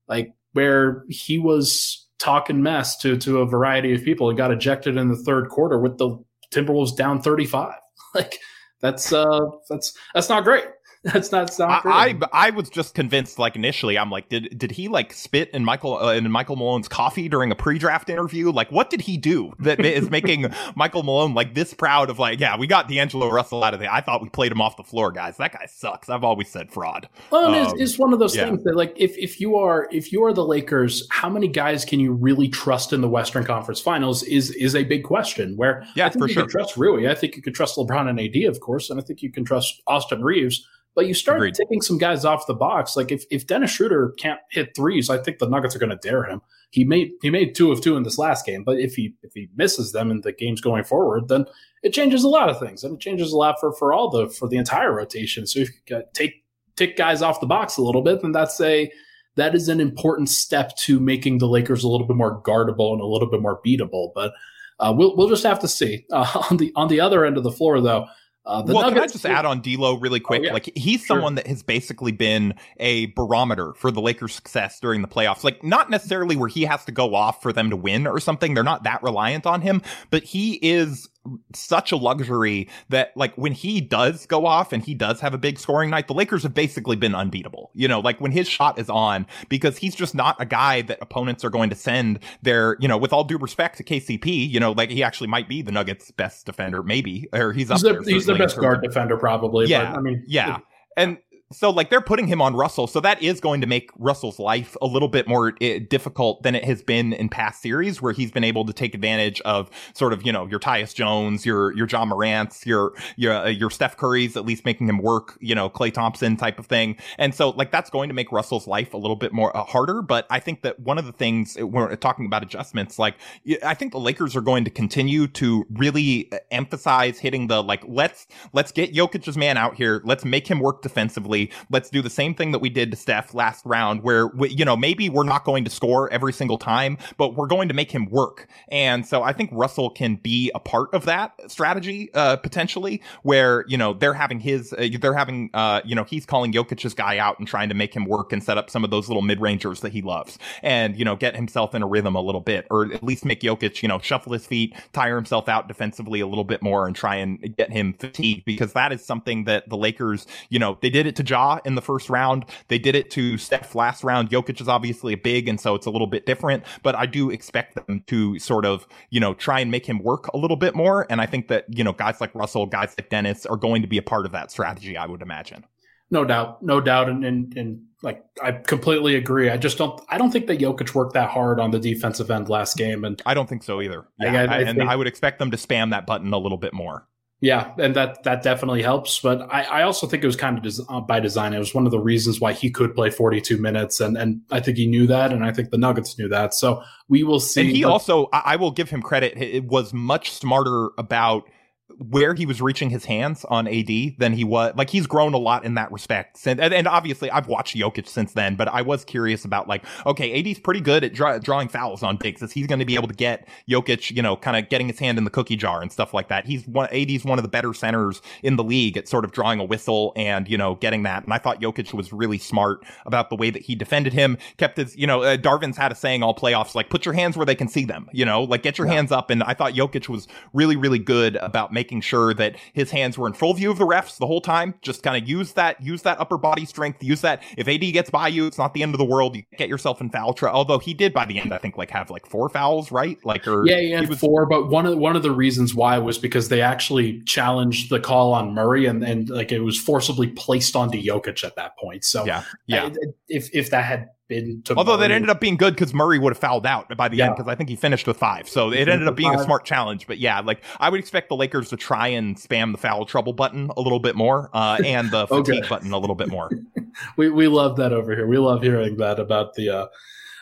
like where he was talking mess to to a variety of people and got ejected in the third quarter with the Timberwolves down 35. Like that's uh that's that's not great. That's not not I, I, I was just convinced like initially I'm like did did he like spit in Michael uh, in Michael Malone's coffee during a pre-draft interview? Like what did he do that is making Michael Malone like this proud of like yeah we got D'Angelo Russell out of there. I thought we played him off the floor guys. That guy sucks. I've always said fraud. Well um, it's, it's, one of those yeah. things that like if if you are if you are the Lakers how many guys can you really trust in the Western Conference Finals is is a big question where yeah I think for you sure. can trust Rui I think you can trust LeBron and AD of course and I think you can trust Austin Reaves but you start Agreed. taking some guys off the box. Like if, if Dennis Schroeder can't hit threes, I think the Nuggets are going to dare him. He made he made two of two in this last game, but if he if he misses them in the games going forward, then it changes a lot of things, and it changes a lot for for all the for the entire rotation. So if you take take guys off the box a little bit, then that's a that is an important step to making the Lakers a little bit more guardable and a little bit more beatable. But uh, we'll we'll just have to see. Uh, on the on the other end of the floor, though, uh, well, Nuggets, can I just add on D'Lo really quick? Oh, yeah. Like he's sure. someone that has basically been a barometer for the Lakers' success during the playoffs. Like not necessarily where he has to go off for them to win or something. They're not that reliant on him, but he is such a luxury that like when he does go off and he does have a big scoring night, the Lakers have basically been unbeatable. You know, like when his shot is on, because he's just not a guy that opponents are going to send their, you know, with all due respect to KCP, you know, like he actually might be the Nuggets' best defender, maybe, or he's, he's up the, He's the best guard defender, probably. Yeah. But, I mean, yeah. and so like they're putting him on Russell, so that is going to make Russell's life a little bit more uh, difficult than it has been in past series, where he's been able to take advantage of sort of you know your Tyus Jones, your your Ja Morant's, your your uh, your Steph Curry's, at least making him work, you know Klay Thompson type of thing, and so like that's going to make Russell's life a little bit more uh, harder. But I think that one of the things uh, we're talking about adjustments, like I think the Lakers are going to continue to really uh, emphasize hitting the like let's let's get Jokic's man out here, let's make him work defensively Let's do the same thing that we did to Steph last round, where we, you know maybe we're not going to score every single time, but we're going to make him work. And so I think Russell can be a part of that strategy uh, potentially, where you know they're having his, uh, they're having, uh, you know, he's calling Jokic's guy out and trying to make him work and set up some of those little mid rangers that he loves, and you know get himself in a rhythm a little bit, or at least make Jokic, you know, shuffle his feet, tire himself out defensively a little bit more, and try and get him fatigued because that is something that the Lakers, you know, they did it to Ja in the first round. They did it to Steph last round. Jokic is obviously big, and so it's a little bit different, but I do expect them to sort of, you know, try and make him work a little bit more. And I think that, you know, guys like Russell, guys like Dennis are going to be a part of that strategy, I would imagine. No doubt. No doubt. And, and, and like, I completely agree. I just don't, I don't think that Jokic worked that hard on the defensive end last game. And I don't think so either. Yeah, I, I, I and think, I would expect them to spam that button a little bit more. Yeah, and that that definitely helps. But I, I also think it was kind of des- uh, by design. It was one of the reasons why he could play 42 minutes, and and I think he knew that, and I think the Nuggets knew that. So we will see. And he also, I will give him credit. It was much smarter about where he was reaching his hands on AD than he was. Like he's grown a lot in that respect. And, and obviously, I've watched Jokic since then, but I was curious about like, okay, AD's pretty good at draw, drawing fouls on bigs. Is he's going to be able to get Jokic, you know, kind of getting his hand in the cookie jar and stuff like that? He's one. AD's one of the better centers in the league at sort of drawing a whistle and you know getting that. And I thought Jokic was really smart about the way that he defended him. Kept his, you know, uh, Darvin's had a saying all playoffs like, put your hands where they can see them. You know, like get your yeah. hands up. And I thought Jokic was really, really good about making sure that his hands were in full view of the refs the whole time. Just kind of use that, use that upper body strength, use that. If AD gets by you, it's not the end of the world. You get yourself in foul trouble. Although he did by the end, I think like have like four fouls, right? Like, or yeah, yeah, was, four. But one of one of the reasons why was because they actually challenged the call on Murray, and and like it was forcibly placed onto Jokic at that point. So yeah, yeah. I, if if that had been Although Murray. that ended up being good because Murray would have fouled out by the yeah. end because I think he finished with five. So it ended up being five. a smart challenge. But yeah, like I would expect the Lakers to try and spam the foul trouble button a little bit more uh, and the fatigue okay. button a little bit more. we we love that over here. We love hearing that about the uh,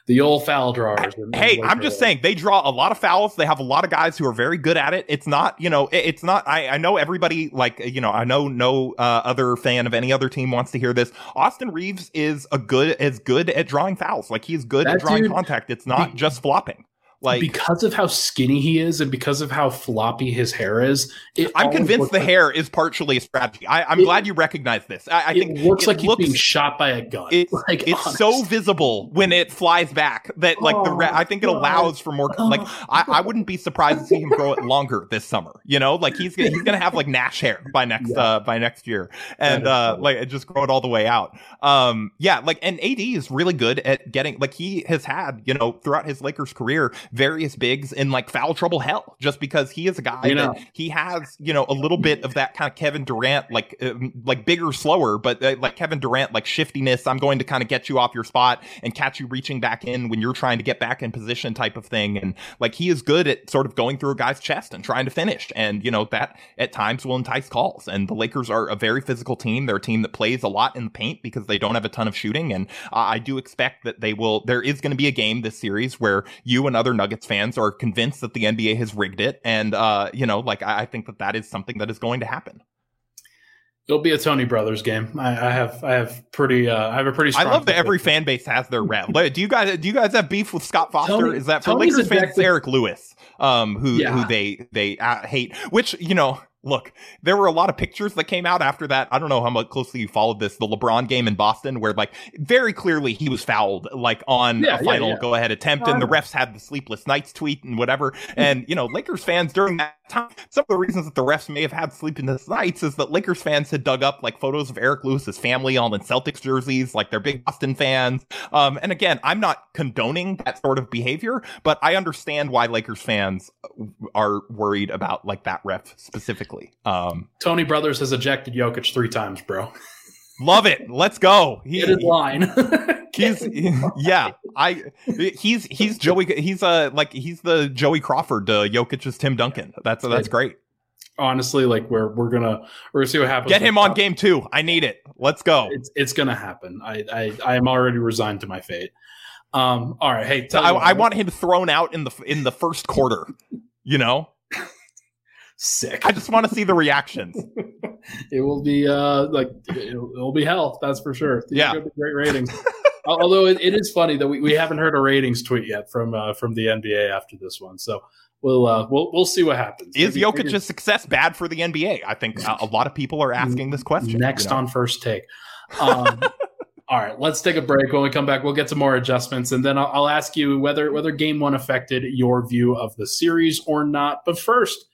the old foul drawers. hey, I'm just saying they draw a lot of fouls. They have a lot of guys who are very good at it. It's not, you know, it's not. I, I know everybody like, you know, I know no uh, other fan of any other team wants to hear this. Austin Reaves is a good as good at drawing fouls. Like he's good that at drawing dude, contact. It's not just flopping. Like because of how skinny he is and because of how floppy his hair is, I'm convinced the like, hair is partially a strategy. I, am glad you recognize this. I, I think it looks it like looks, he's being shot by a gun. It, like, it's honest. so visible when it flies back that like oh, the re- I think it allows for more. Like I, I, wouldn't be surprised to see him grow it longer this summer. You know, like he's gonna, he's gonna have like Nash hair by next yeah. uh by next year, and uh like just grow it all the way out. Um, yeah, like and AD is really good at getting like he has had you know throughout his Lakers career various bigs in like foul trouble hell just because he is a guy you know. that he has, you know, a little bit of that kind of Kevin Durant, like, uh, like bigger, slower, but uh, like Kevin Durant, like shiftiness. I'm going to kind of get you off your spot and catch you reaching back in when you're trying to get back in position type of thing. And like he is good at sort of going through a guy's chest and trying to finish. And, you know, that at times will entice calls. And the Lakers are a very physical team. They're a team that plays a lot in the paint because they don't have a ton of shooting. And uh, I do expect that they will, there is going to be a game this series where you and other Nuggets fans are convinced that the NBA has rigged it, and uh, you know, like I, I think that that is something that is going to happen. It'll be a Tony Brothers game. I, I have, I have pretty, uh, I have a pretty. I love that every fan base has their rep. do you guys, do you guys have beef with Scott Foster? Tony, is that for Tony's Lakers fans? Eric Lewis, um, who yeah. who they they uh, hate. Which you know, look, there were a lot of pictures that came out after that. I don't know how much closely you followed this, the LeBron game in Boston, where like very clearly he was fouled, like on yeah, a final yeah, yeah. go ahead attempt, and the refs had the sleepless nights tweet and whatever. And you know, Lakers fans during that time, some of the reasons that the refs may have had sleepless nights is that Lakers fans had dug up like photos of Eric Lewis's family all in Celtics jerseys, like they're big Boston fans. Um, and again, I'm not condoning that sort of behavior, but I understand why Lakers fans are worried about like that ref specifically. Um, Tony Brothers has ejected Jokic three times, bro. Love it. Let's go. He, Get in line. he's yeah. I he's he's Joey. He's uh like he's the Joey Crawford to Jokic's Tim Duncan. That's that's great. Honestly, like we're we're gonna we're gonna see what happens. Get him on game two. I need it. Let's go. It's it's gonna happen. I I I am already resigned to my fate. Um. All right. Hey, I, I want him thrown out in the in the first quarter. You know. Sick. I just want to see the reactions. it will be uh like it'll, it'll be hell. That's for sure. These yeah. Great ratings. Although it, it is funny that we, we haven't heard a ratings tweet yet from uh, from the NBA after this one. So we'll uh, we'll we'll see what happens. Is maybe, Jokic's maybe... success bad for the NBA? I think a, a, lot of people are asking this question. Next you know? on first take. Um, all right, let's take a break. When we come back, we'll get some more adjustments, and then I'll, I'll ask you whether whether Game One affected your view of the series or not. But first,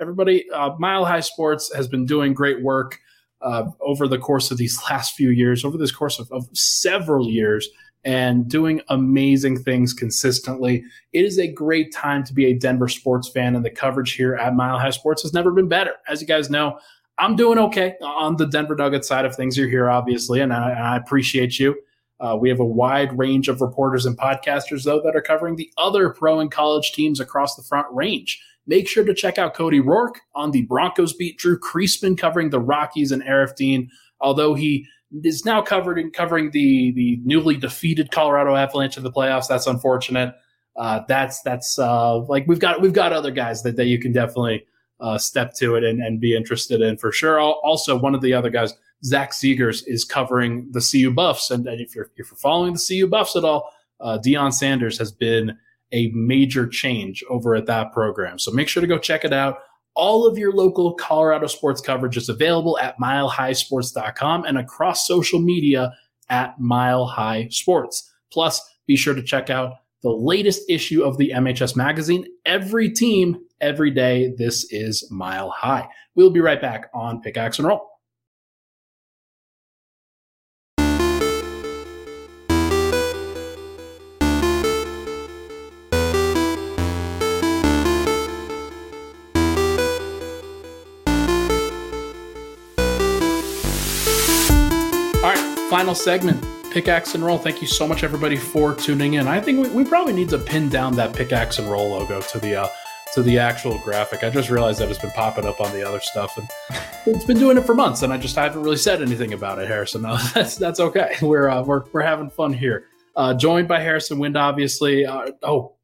everybody, uh, Mile High Sports has been doing great work uh, over the course of these last few years, over this course of, of several years, and doing amazing things consistently. It is a great time to be a Denver sports fan, and the coverage here at Mile High Sports has never been better. As you guys know, I'm doing okay on the Denver Nuggets side of things. You're here, obviously, and I, and I appreciate you. Uh, we have a wide range of reporters and podcasters, though, that are covering the other pro and college teams across the front range. Make sure to check out Cody Roark on the Broncos beat. Drew Creasman covering the Rockies and Aarif Dean, although he is now covered in covering the the newly defeated Colorado Avalanche in the playoffs. That's unfortunate. Uh, that's that's uh, like we've got we've got other guys that, that you can definitely uh, step to it and, and be interested in for sure. Also, one of the other guys, Zach Segars, is covering the CU Buffs, and, and if you're if you're following the CU Buffs at all, uh, Deion Sanders has been a major change over at that program. So make sure to go check it out. All of your local Colorado sports coverage is available at milehighsports.com and across social media at Mile High Sports. Plus, be sure to check out the latest issue of the MHS magazine. Every team, every day. This is Mile High. We'll be right back on Pickaxe and Roll. Final segment pickaxe and roll. Thank you so much everybody for tuning in. I think we, we probably need to pin down that pickaxe and roll logo to the uh, to the actual graphic. I just realized that it's been popping up on the other stuff and it's been doing it for months and i just haven't really said anything about it harrison. No that's that's okay. We're uh, we're, we're having fun here. Uh, joined by harrison wind obviously. Uh, oh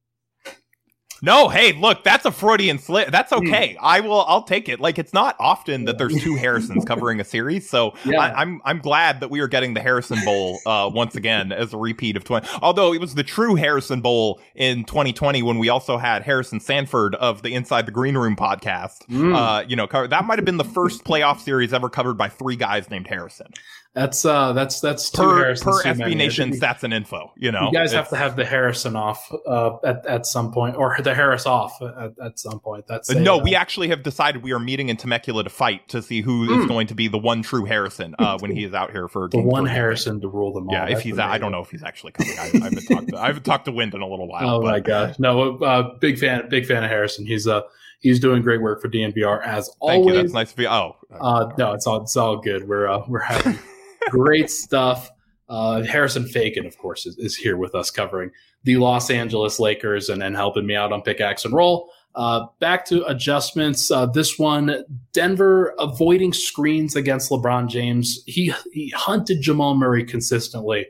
no, hey, look, that's a Freudian slip. That's hmm. okay. Mm. I will. I'll take it. Like it's not often that there's two Harrisons covering a series, so yeah. I, am I'm, I'm glad that we are getting the Harrison Bowl uh, once again as a repeat of 20. Although it was the true Harrison Bowl in 2020 when we also had Harrison Sanford of the Inside the Green Room podcast. Mm. Uh, you know, cover, that might have been the first playoff series ever covered by three guys named Harrison. That's uh, that's that's per per SB Nation stats and info. You know, you guys have to have the Harrison off uh, at at some point, or the Harris off at, at some point. That's a, no. Uh, we actually have decided we are meeting in Temecula to fight to see who mm. is going to be the one true Harrison uh, when he is out here for the one Harrison to rule them all. Yeah, if he's out, I don't know if he's actually coming. I, I haven't talked to I haven't talked to Wind in a little while. Oh but. my gosh, no, uh, big fan, big fan of Harrison. He's uh he's doing great work for DNVR as Thank always. You, that's nice to be. Oh, uh, no, it's all it's all good. We're uh, we're having. Great stuff. Uh, Harrison Faigen, of course, is, is, here with us covering the Los Angeles Lakers and, and helping me out on pickaxe and roll. Uh, back to adjustments. Uh, this one, Denver avoiding screens against LeBron James. He he hunted Jamal Murray consistently,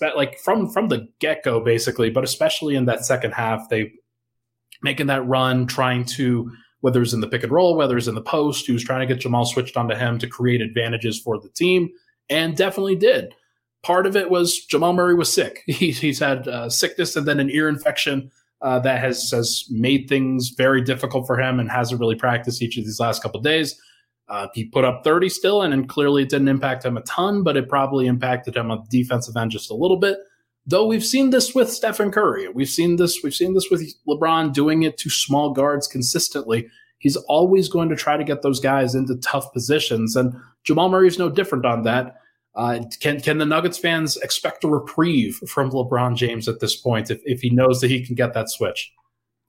like from from the get go, basically. But especially in that second half, they making that run, trying to whether it's in the pick and roll, whether it's in the post, he was trying to get Jamal switched onto him to create advantages for the team and definitely did. Part of it was Jamal Murray was sick. He, he's had uh, sickness and then an ear infection uh, that has has made things very difficult for him and hasn't really practiced each of these last couple days. Uh, he put up 30 still, and, and clearly it didn't impact him a ton, but it probably impacted him on the defensive end just a little bit. Though we've seen this with Stephen Curry, we've seen this, we've seen this with LeBron doing it to small guards consistently. He's always going to try to get those guys into tough positions, and Jamal Murray is no different on that. Uh, can can the Nuggets fans expect a reprieve from LeBron James at this point if, if he knows that he can get that switch?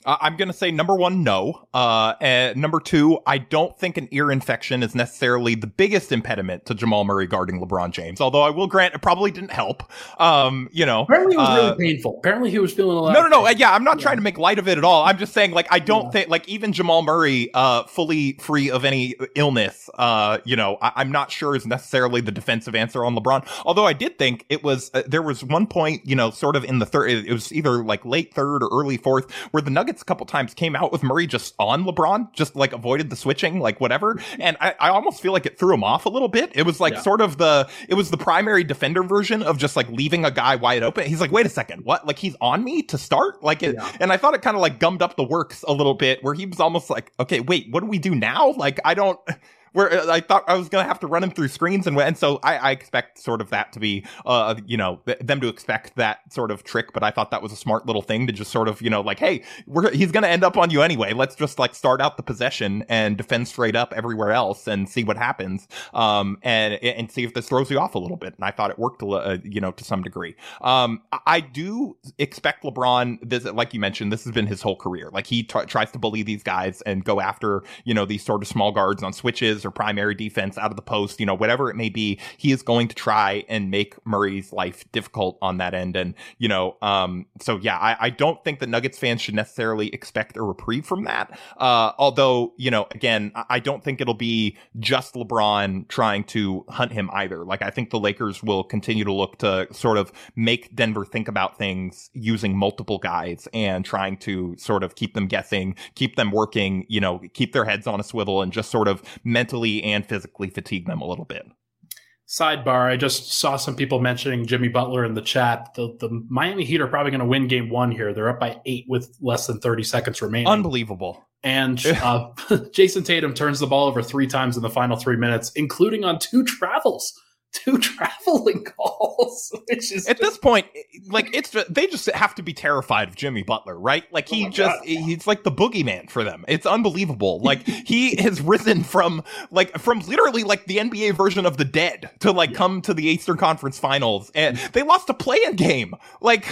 Uh, I'm going to say number one, no. Uh, and number two, I don't think an ear infection is necessarily the biggest impediment to Jamal Murray guarding LeBron James. Although I will grant it probably didn't help. Um, you know, apparently it was uh, really painful. Apparently he was feeling a lot. No, no, no. Yeah, I'm not yeah. trying to make light of it at all. I'm just saying, like, I don't yeah. think, like, even Jamal Murray, uh, fully free of any illness, uh, you know, I- am not sure is necessarily the defensive answer on LeBron. Although I did think it was, uh, there was one point, you know, sort of in the third, it was either like late third or early fourth, where the Nuggets a couple times came out with Murray just on LeBron, just like avoided the switching, like whatever. And I, I almost feel like it threw him off a little bit. It was like yeah. sort of the, it was the primary defender version of just like leaving a guy wide open. He's like, wait a second, what? Like he's on me to start? Like it, yeah. and I thought it kind of like gummed up the works a little bit where he was almost like, okay, wait, what do we do now? Like I don't, where uh, I thought I was going to have to run him through screens and and so I, I expect sort of that to be uh you know them to expect that sort of trick, but I thought that was a smart little thing to just sort of you know like hey we're he's going to end up on you anyway. Let's just like start out the possession and defend straight up everywhere else and see what happens um and and see if this throws you off a little bit. And I thought it worked uh, you know to some degree. Um I do expect LeBron this like you mentioned this has been his whole career. Like he t- tries to bully these guys and go after you know these sort of small guards on switches or primary defense out of the post, you know, whatever it may be, he is going to try and make Murray's life difficult on that end. And, you know, um, so yeah, I, I don't think the Nuggets fans should necessarily expect a reprieve from that. Uh, although, you know, again, I don't think it'll be just LeBron trying to hunt him either. Like, I think the Lakers will continue to look to sort of make Denver think about things using multiple guys and trying to sort of keep them guessing, keep them working, you know, keep their heads on a swivel and just sort of mentally mentally and physically fatigue them a little bit. Sidebar: I just saw some people mentioning Jimmy Butler in the chat. The, the Miami Heat are probably going to win Game One here. They're up by eight with less than thirty seconds remaining. Unbelievable. And uh, Jayson Tatum turns the ball over three times in the final three minutes, including on two travels two traveling calls, which is at just... this point, like it's they just have to be terrified of Jimmy Butler, right? Like oh he oh just God. he's like the boogeyman for them. It's unbelievable. like he has risen from like from literally like the NBA version of the dead to like come to the Eastern Conference Finals, and they lost a play-in game. Like.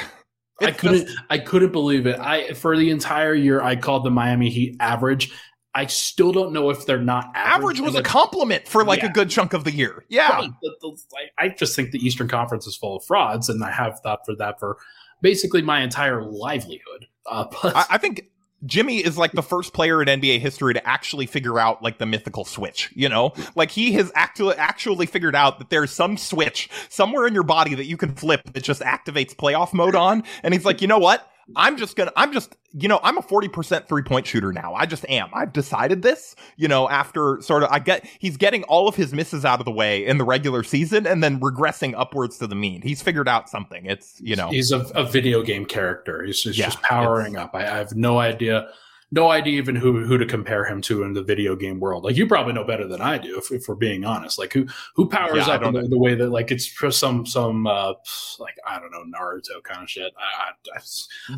I couldn't. Just... I couldn't believe it. I for the entire year I called the Miami Heat average, I still don't know if they're not average. average was a compliment for like yeah. a good chunk of the year. Yeah, right. the, the, I just think the Eastern Conference is full of frauds, and I have thought for that for basically my entire livelihood. Uh, but I, I think Jimmy is like the first player in NBA history to actually figure out like the mythical switch, you know? Like he has actually actually figured out that there's some switch somewhere in your body that you can flip that just activates playoff mode on. And he's like, you know what? I'm just gonna, I'm just, you know, I'm a 40% three point shooter now. I just am. I've decided this, you know, after sort of, I get, he's getting all of his misses out of the way in the regular season and then regressing upwards to the mean. He's figured out something. It's, you know, he's a, a video game character. He's, he's yeah, just powering up. I, I have no idea no idea even who who to compare him to in the video game world. Like you probably know better than I do, if, if we're being honest. Like who who powers yeah, up the, the, way that like it's for some some uh like I don't know Naruto kind of shit. I, I,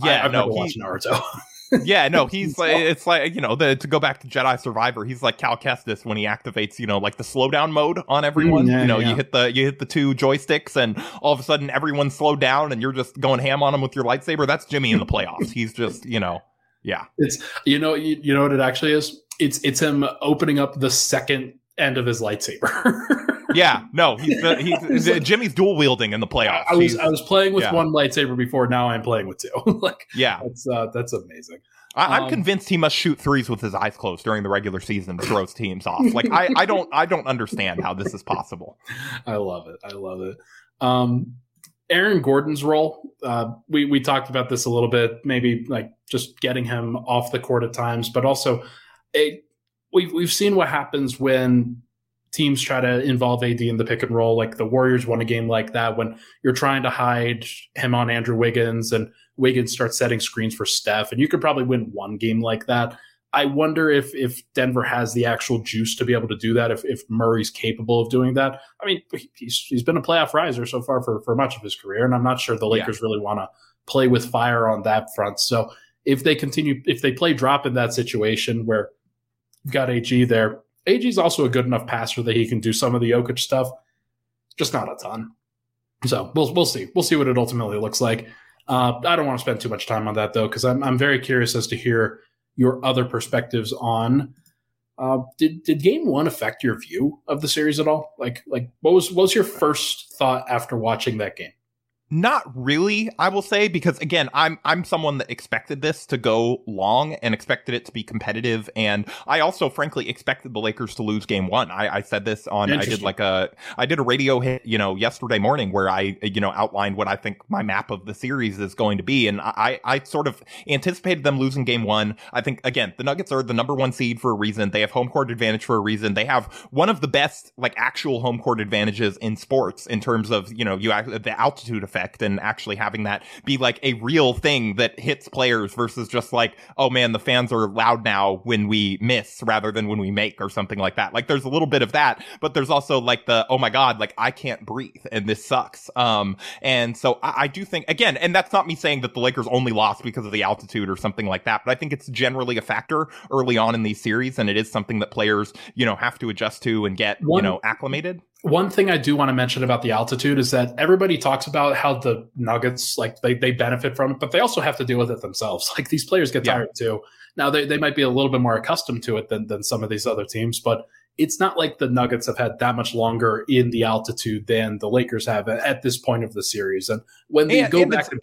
yeah, I, have no, never watched Naruto. yeah, no, he's like it's like you know the to go back to Jedi Survivor, he's like Cal Kestis when he activates you know like the slowdown mode on everyone. Mm, yeah, you know, yeah. you hit the you hit the two joysticks and all of a sudden everyone's slowed down and you're just going ham on them with your lightsaber. That's Jimmy in the playoffs. he's just you know yeah. It's you know you, you know what it actually is? It's it's him opening up the second end of his lightsaber. yeah, no, he's, he's, he's Jimmy's dual wielding in the playoffs. I was I was playing with yeah. one lightsaber before. Now I'm playing with two. like, yeah, that's uh, that's amazing. I, am um, convinced he must shoot threes with his eyes closed during the regular season to throw teams off. Like I, I don't I don't understand how this is possible. I love it. I love it. Um, Aaron Gordon's role, uh, we we talked about this a little bit, maybe like just getting him off the court at times, but also it, we've we've seen what happens when teams try to involve AD in the pick and roll. Like the Warriors won a game like that when you're trying to hide him on Andrew Wiggins and Wiggins starts setting screens for Steph, and you could probably win one game like that. I wonder if if Denver has the actual juice to be able to do that. If if Murray's capable of doing that. I mean, he's he's been a playoff riser so far for for much of his career, and I'm not sure the Lakers yeah. really want to play with fire on that front. So if they continue, if they play drop in that situation where you've got AG there, AG is also a good enough passer that he can do some of the Jokic stuff, just not a ton. So we'll we'll see. We'll see what it ultimately looks like. Uh, I don't want to spend too much time on that though, because I'm I'm very curious as to hear your other perspectives on. Uh, did did game one affect your view of the series at all? Like like what was what was your first thought after watching that game? Not really, I will say, because again, I'm I'm someone that expected this to go long and expected it to be competitive, and I also, frankly, expected the Lakers to lose Game One. I, I said this on I did like a I did a radio hit, you know, yesterday morning where I you know outlined what I think my map of the series is going to be, and I I sort of anticipated them losing Game One. I think again, the Nuggets are the number one seed for a reason. They have home court advantage for a reason. They have one of the best like actual home court advantages in sports in terms of you know you the altitude effect effect and actually having that be like a real thing that hits players versus just like, oh man, the fans are loud now when we miss rather than when we make or something like that. Like there's a little bit of that, but there's also like the, oh my God, like I can't breathe and this sucks. Um, and so I, I do think again, and that's not me saying that the Lakers only lost because of the altitude or something like that, but I think it's generally a factor early on in these series. And it is something that players, you know, have to adjust to and get, One, you know, acclimated one thing I do want to mention about the altitude is that everybody talks about how the Nuggets like they, they benefit from it, but they also have to deal with it themselves. Like these players get tired yeah. too. Now they, they might be a little bit more accustomed to it than, than some of these other teams, but it's not like the Nuggets have had that much longer in the altitude than the Lakers have at, at this point of the series. And when they and, go and back and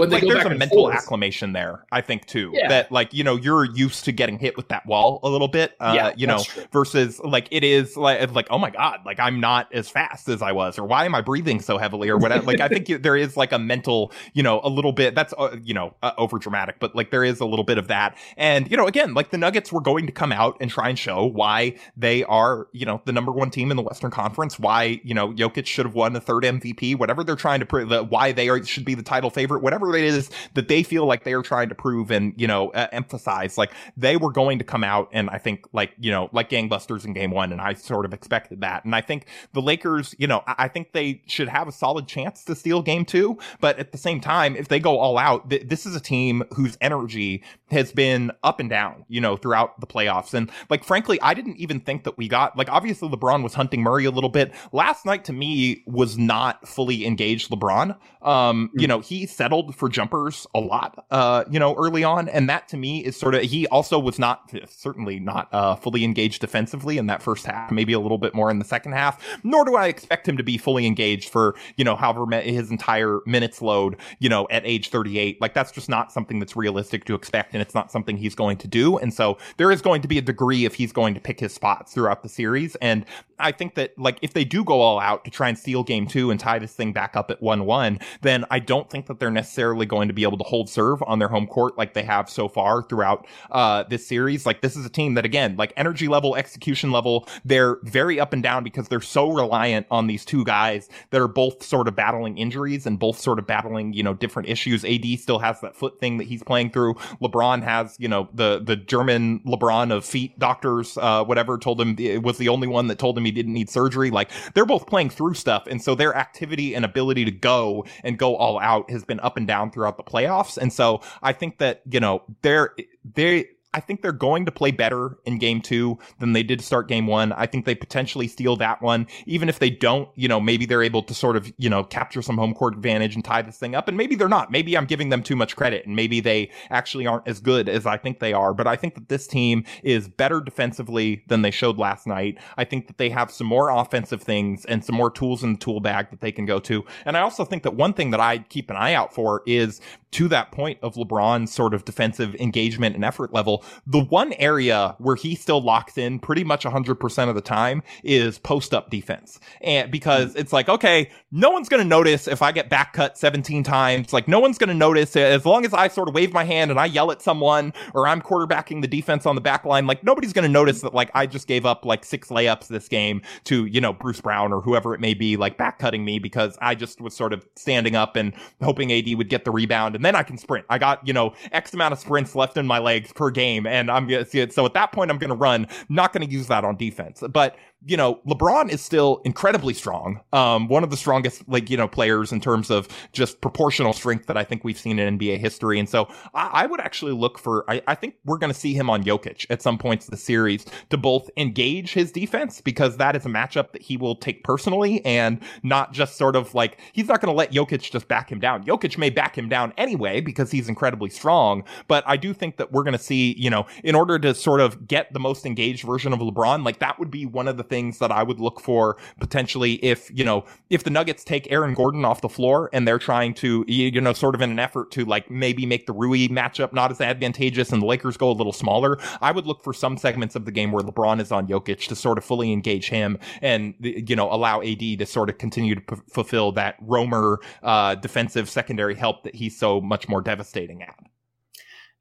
but like there's a mental forth. acclimation there, I think too. Yeah. That like, you know, you're used to getting hit with that wall a little bit. Uh, yeah, you know, true. versus like it is like like, oh my God, like I'm not as fast as I was, or why am I breathing so heavily or whatever. like I think there is like a mental, you know, a little bit that's uh, you know, uh, over dramatic, but like there is a little bit of that. And, you know, again, like the Nuggets were going to come out and try and show why they are, you know, the number one team in the Western Conference, why, you know, Jokic should have won the third MVP, whatever they're trying to prove, why they are should be the title favorite, whatever whatever it is that they feel like they are trying to prove and, you know, uh, emphasize, like they were going to come out and I think like, you know, like gangbusters in game one. And I sort of expected that. And I think the Lakers, you know, I, think they should have a solid chance to steal game two. But at the same time, if they go all out, th- this is a team whose energy has been up and down, you know, throughout the playoffs. And like, frankly, I didn't even think that we got, like, obviously LeBron was hunting Murray a little bit. Last night to me was not fully engaged LeBron. Um, you know, he settled for jumpers a lot, uh, you know, early on. And that to me is sort of, he also was not, certainly not, uh, fully engaged defensively in that first half, maybe a little bit more in the second half, nor do I expect him to be fully engaged for, you know, however his entire minutes load, you know, at age 38. Like that's just not something that's realistic to expect. And it's not something he's going to do. And so there is going to be a degree if he's going to pick his spots throughout the series. And I think that like if they do go all out to try and steal game two and tie this thing back up at 1-1, then I don't think that they're necessarily going to be able to hold serve on their home court like they have so far throughout uh, this series. Like this is a team that again, like energy level, execution level, they're very up and down because they're so reliant on these two guys that are both sort of battling injuries and both sort of battling, you know, different issues. AD still has that foot thing that he's playing through. LeBron has, you know, the the German LeBron of feet doctors, uh, whatever, told him it was the only one that told him he didn't need surgery. Like they're both playing through stuff, and so their activity and ability to go and go all out has been up and down throughout the playoffs. And so I think that you know they're they I think they're going to play better in game two than they did start game one. I think they potentially steal that one. Even if they don't, you know, maybe they're able to sort of, you know, capture some home court advantage and tie this thing up. And maybe they're not. Maybe I'm giving them too much credit and maybe they actually aren't as good as I think they are. But I think that this team is better defensively than they showed last night. I think that they have some more offensive things and some more tools in the tool bag that they can go to. And I also think that one thing that I keep an eye out for is to that point of LeBron's sort of defensive engagement and effort level, the one area where he still locks in pretty much 100% of the time is post up defense. And because it's like, okay, no one's going to notice if I get back cut 17 times. Like, no one's going to notice as long as I sort of wave my hand and I yell at someone or I'm quarterbacking the defense on the back line. Like, nobody's going to notice that, like, I just gave up like six layups this game to, you know, Bruce Brown or whoever it may be, like back cutting me because I just was sort of standing up and hoping AD would get the rebound. And then I can sprint. I got, you know, X amount of sprints left in my legs per game. And I'm going to see it. So at that point, I'm going to run, not going to use that on defense. But you know, LeBron is still incredibly strong. Um, one of the strongest, like, you know, players in terms of just proportional strength that I think we've seen in NBA history. And so I, I would actually look for, I, I think we're going to see him on Jokic at some points of the series to both engage his defense because that is a matchup that he will take personally and not just sort of like, he's not going to let Jokic just back him down. Jokic may back him down anyway because he's incredibly strong, but I do think that we're going to see, you know, in order to sort of get the most engaged version of LeBron, like that would be one of the things that I would look for potentially if, you know, if the Nuggets take Aaron Gordon off the floor and they're trying to, you know, sort of in an effort to like maybe make the Rui matchup not as advantageous and the Lakers go a little smaller, I would look for some segments of the game where LeBron is on Jokic to sort of fully engage him and, you know, allow AD to sort of continue to p- fulfill that roamer, uh, defensive secondary help that he's so much more devastating at.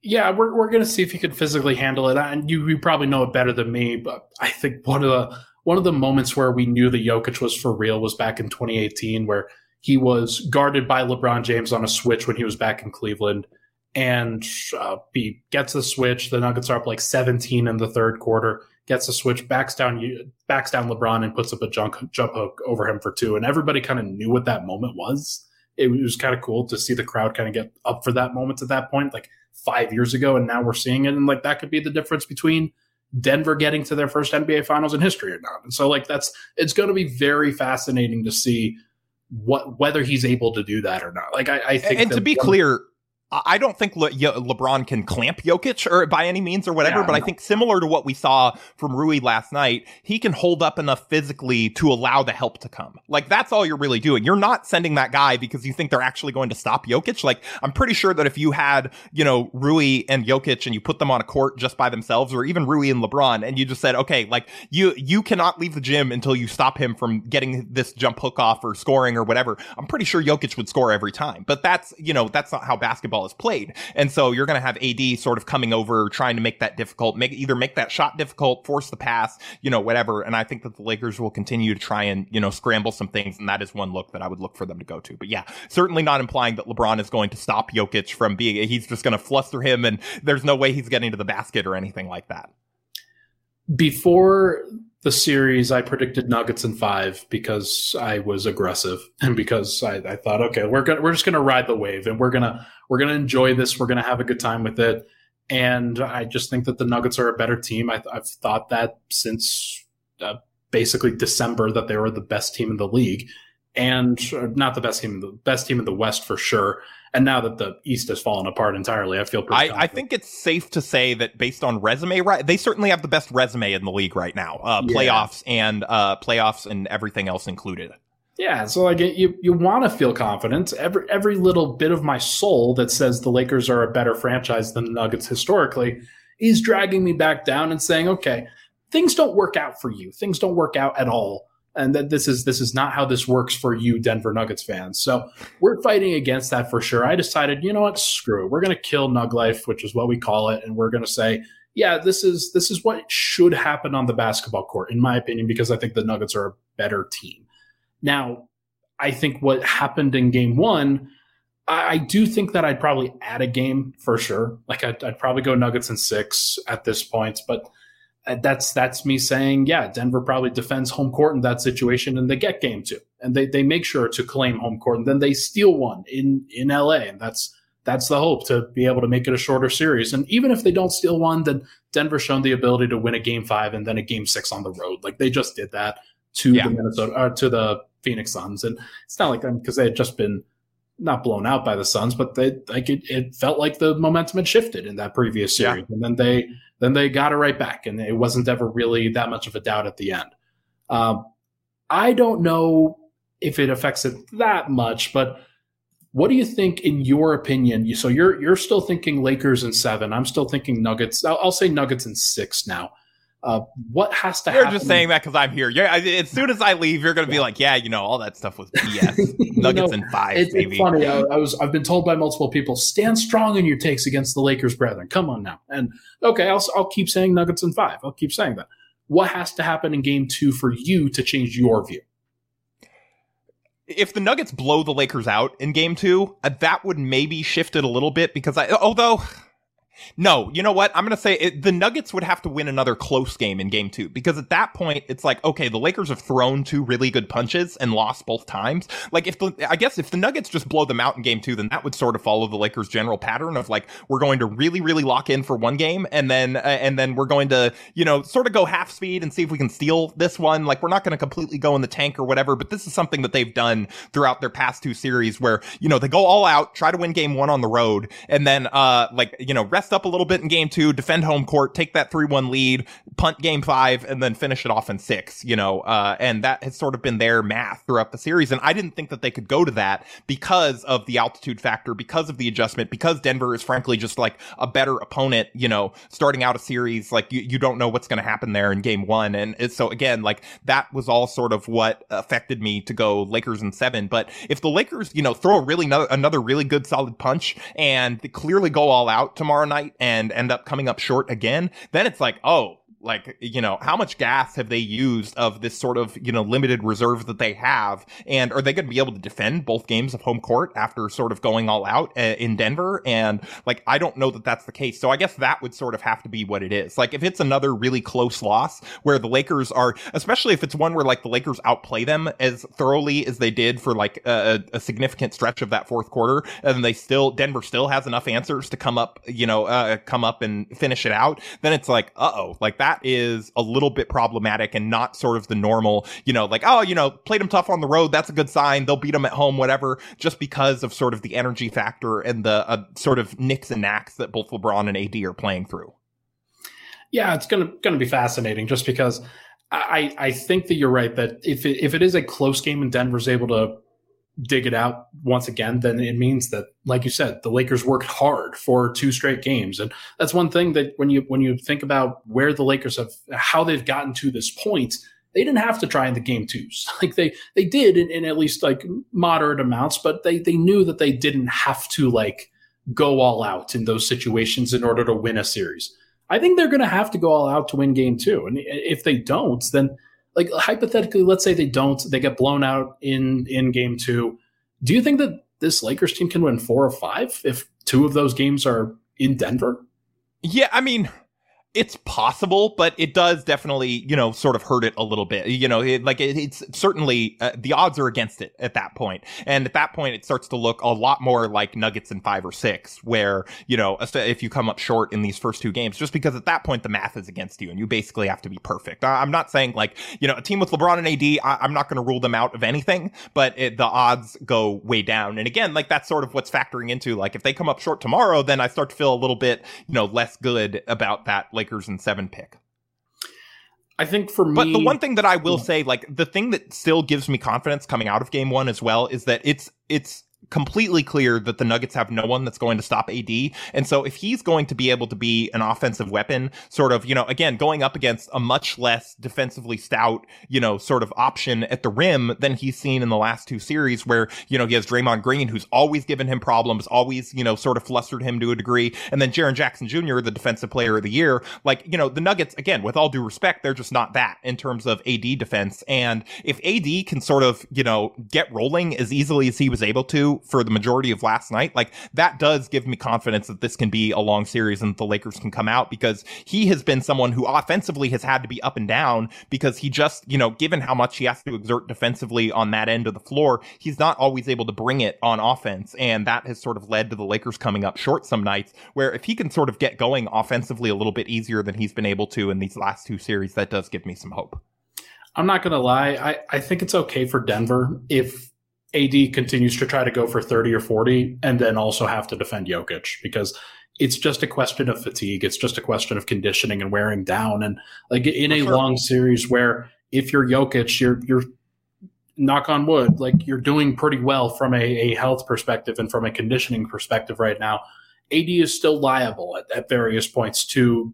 Yeah, we're, we're going to see if he can physically handle it. And you, you probably know it better than me, but I think one of the one of the moments where we knew that Jokic was for real was back in 2018, where he was guarded by LeBron James on a switch when he was back in Cleveland. And uh, he gets the switch. The Nuggets are up like 17 in the third quarter. Gets the switch, backs down, backs down LeBron, and puts up a jump jump hook over him for two. And everybody kind of knew what that moment was. It was kind of cool to see the crowd kind of get up for that moment at that point, like five years ago, and now we're seeing it. And like that could be the difference between Denver getting to their first NBA finals in history or not. And so like that's it's going to be very fascinating to see what whether he's able to do that or not. Like I, I think and to be clear, I don't think Le- LeBron can clamp Jokic or by any means or whatever, yeah, but no. I think similar to what we saw from Rui last night, he can hold up enough physically to allow the help to come. Like that's all you're really doing. You're not sending that guy because you think they're actually going to stop Jokic. Like I'm pretty sure that if you had, you know, Rui and Jokic and you put them on a court just by themselves or even Rui and LeBron and you just said, okay, like you, you cannot leave the gym until you stop him from getting this jump hook off or scoring or whatever. I'm pretty sure Jokic would score every time, but that's, you know, that's not how basketball is played. And so you're going to have AD sort of coming over, trying to make that difficult, make either make that shot difficult, force the pass, you know, whatever. And I think that the Lakers will continue to try and, you know, scramble some things. And that is one look that I would look for them to go to. But yeah, certainly not implying that LeBron is going to stop Jokic from being, he's just going to fluster him and there's no way he's getting to the basket or anything like that. Before the series, I predicted Nuggets in five because I was aggressive and because I, I thought, okay, we're gonna we're just gonna ride the wave and we're gonna we're gonna enjoy this. We're gonna have a good time with it. And I just think that the Nuggets are a better team. I, have thought that since uh, basically December that they were the best team in the league, and not the best team, the best team in the West for sure. And now that the East has fallen apart entirely, I feel pretty. I, I, think it's safe to say that based on resume, right, they certainly have the best resume in the league right now. Uh, yeah. Playoffs and uh, playoffs and everything else included. Yeah, so like you, you want to feel confident. Every every little bit of my soul that says the Lakers are a better franchise than the Nuggets historically is dragging me back down and saying, okay, things don't work out for you. Things don't work out at all and that this is this is not how this works for you Denver Nuggets fans. So we're fighting against that for sure. I decided, you know what, screw it. We're going to kill Nug Life, which is what we call it, and we're going to say, yeah, this is this is what should happen on the basketball court, in my opinion, because I think the Nuggets are a better team. Now, I think what happened in Game One. I, do think that I'd probably add a game for sure. Like I'd, I'd probably go Nuggets in six at this point, but that's that's me saying, yeah, Denver probably defends home court in that situation, and they get game two, and they they make sure to claim home court, and then they steal one in in LA, and that's that's the hope to be able to make it a shorter series. And even if they don't steal one, then Denver's shown the ability to win a game five and then a game six on the road. Like they just did that to yeah. the Minnesota uh, to the Phoenix Suns, and it's not like them because they had just been not blown out by the Suns, but they like it, it felt like the momentum had shifted in that previous series, yeah. and then they then they got it right back, and it wasn't ever really that much of a doubt at the end. Um, I don't know if it affects it that much, but what do you think, in your opinion? So you're you're still thinking Lakers in seven. I'm still thinking Nuggets. I'll, I'll say Nuggets in six now. Uh, what has to you're happen? You're just saying that because I'm here. Yeah, as soon as I leave, you're going to be like, yeah, you know, all that stuff was BS. Nuggets know, in five. It's, it's funny. I, I, was I've been told by multiple people, stand strong in your takes against the Lakers, brethren. Come on now. And okay, I'll I'll keep saying Nuggets and five. I'll keep saying that. What has to happen in Game Two for you to change your view? If the Nuggets blow the Lakers out in Game Two, uh, that would maybe shift it a little bit because I, although No, you know what? I'm going to say it, the Nuggets would have to win another close game in game two because at that point, it's like, okay, the Lakers have thrown two really good punches and lost both times. Like, if the, I guess if the Nuggets just blow them out in game two, then that would sort of follow the Lakers' general pattern of like, we're going to really, really lock in for one game and then, uh, and then we're going to, you know, sort of go half speed and see if we can steal this one. Like, we're not going to completely go in the tank or whatever, but this is something that they've done throughout their past two series where, you know, they go all out, try to win game one on the road, and then, uh, like, you know, rest up a little bit in game two, defend home court, take that 3-1 lead, punt game five, and then finish it off in six, you know, uh, and that has sort of been their math throughout the series. And I didn't think that they could go to that because of the altitude factor, because of the adjustment, because Denver is frankly just like a better opponent, you know, starting out a series, like you, you don't know what's going to happen there in game one. And so again, like that was all sort of what affected me to go Lakers in seven. But if the Lakers, you know, throw a really another really good solid punch and clearly go all out tomorrow night and end up coming up short again, then it's like, oh, like you know how much gas have they used of this sort of you know limited reserve that they have? And are they going to be able to defend both games of home court after sort of going all out uh, in denver? And like i don't know that that's the case. So i guess that would sort of have to be what it is. Like if it's another really close loss where the lakers are especially if it's one where like the lakers outplay them as thoroughly as they did for like a, a significant stretch of that fourth quarter and they still denver still has enough answers to come up you know uh, come up and finish it out then it's like uh-oh like that that is a little bit problematic and not sort of the normal, you know, like, oh, you know, played them tough on the road. That's a good sign. They'll beat them at home, whatever, just because of sort of the energy factor and the uh, sort of nicks and knacks that both LeBron and AD are playing through. Yeah, it's gonna gonna be fascinating just because I I think that you're right that if it, if it is a close game and Denver's able to dig it out once again, then it means that, like you said, the Lakers worked hard for two straight games, and that's one thing that when you when you think about where the Lakers have how they've gotten to this point, they didn't have to try in the game twos. Like they they did in, in at least like moderate amounts, but they they knew that they didn't have to like go all out in those situations in order to win a series. I think they're going to have to go all out to win game two, and if they don't, then like hypothetically, let's say they don't, they get blown out in in game two. Do you think that this Lakers team can win four or five if two of those games are in Denver? Yeah, I mean, it's possible, but it does definitely, you know, sort of hurt it a little bit. You know, it, like it, it's certainly uh, the odds are against it at that point. and at that point, it starts to look a lot more like Nuggets in five or six, where you know, if you come up short in these first two games, just because at that point the math is against you, and you basically have to be perfect. I'm not saying like you know a team with LeBron and AD, I, am not going to rule them out of anything, but it, the odds go way down. And again, like that's sort of what's factoring into like if they come up short tomorrow, then I start to feel a little bit you know less good about that. Like Lakers and seven pick. I think for me, but the one thing that I will say, like the thing that still gives me confidence coming out of game one as well, is that it's it's completely clear that the Nuggets have no one that's going to stop AD. And so if he's going to be able to be an offensive weapon, sort of, you know, again, going up against a much less defensively stout, you know, sort of option at the rim than he's seen in the last two series where, you know, he has Draymond Green, who's always given him problems, always, you know, sort of flustered him to a degree. And then Jaren Jackson Jr., the defensive player of the year, like, you know, the Nuggets, again, with all due respect, they're just not that in terms of AD defense. And if AD can sort of, you know, get rolling as easily as he was able to for the majority of last night, like that does give me confidence that this can be a long series and the Lakers can come out because he has been someone who offensively has had to be up and down because he just, you know, given how much he has to exert defensively on that end of the floor, he's not always able to bring it on offense. And that has sort of led to the Lakers coming up short some nights where if he can sort of get going offensively a little bit easier than he's been able to in these last two series, that does give me some hope. I'm not going to lie. I, I think it's okay for Denver if AD continues to try to go for 30 or 40 and then also have to defend Jokic because it's just a question of fatigue. It's just a question of conditioning and wearing down. And like in a sure. long series where if you're Jokic, you're, you're knock on wood, like you're doing pretty well from a, a health perspective and from a conditioning perspective right now. AD is still liable at, at various points to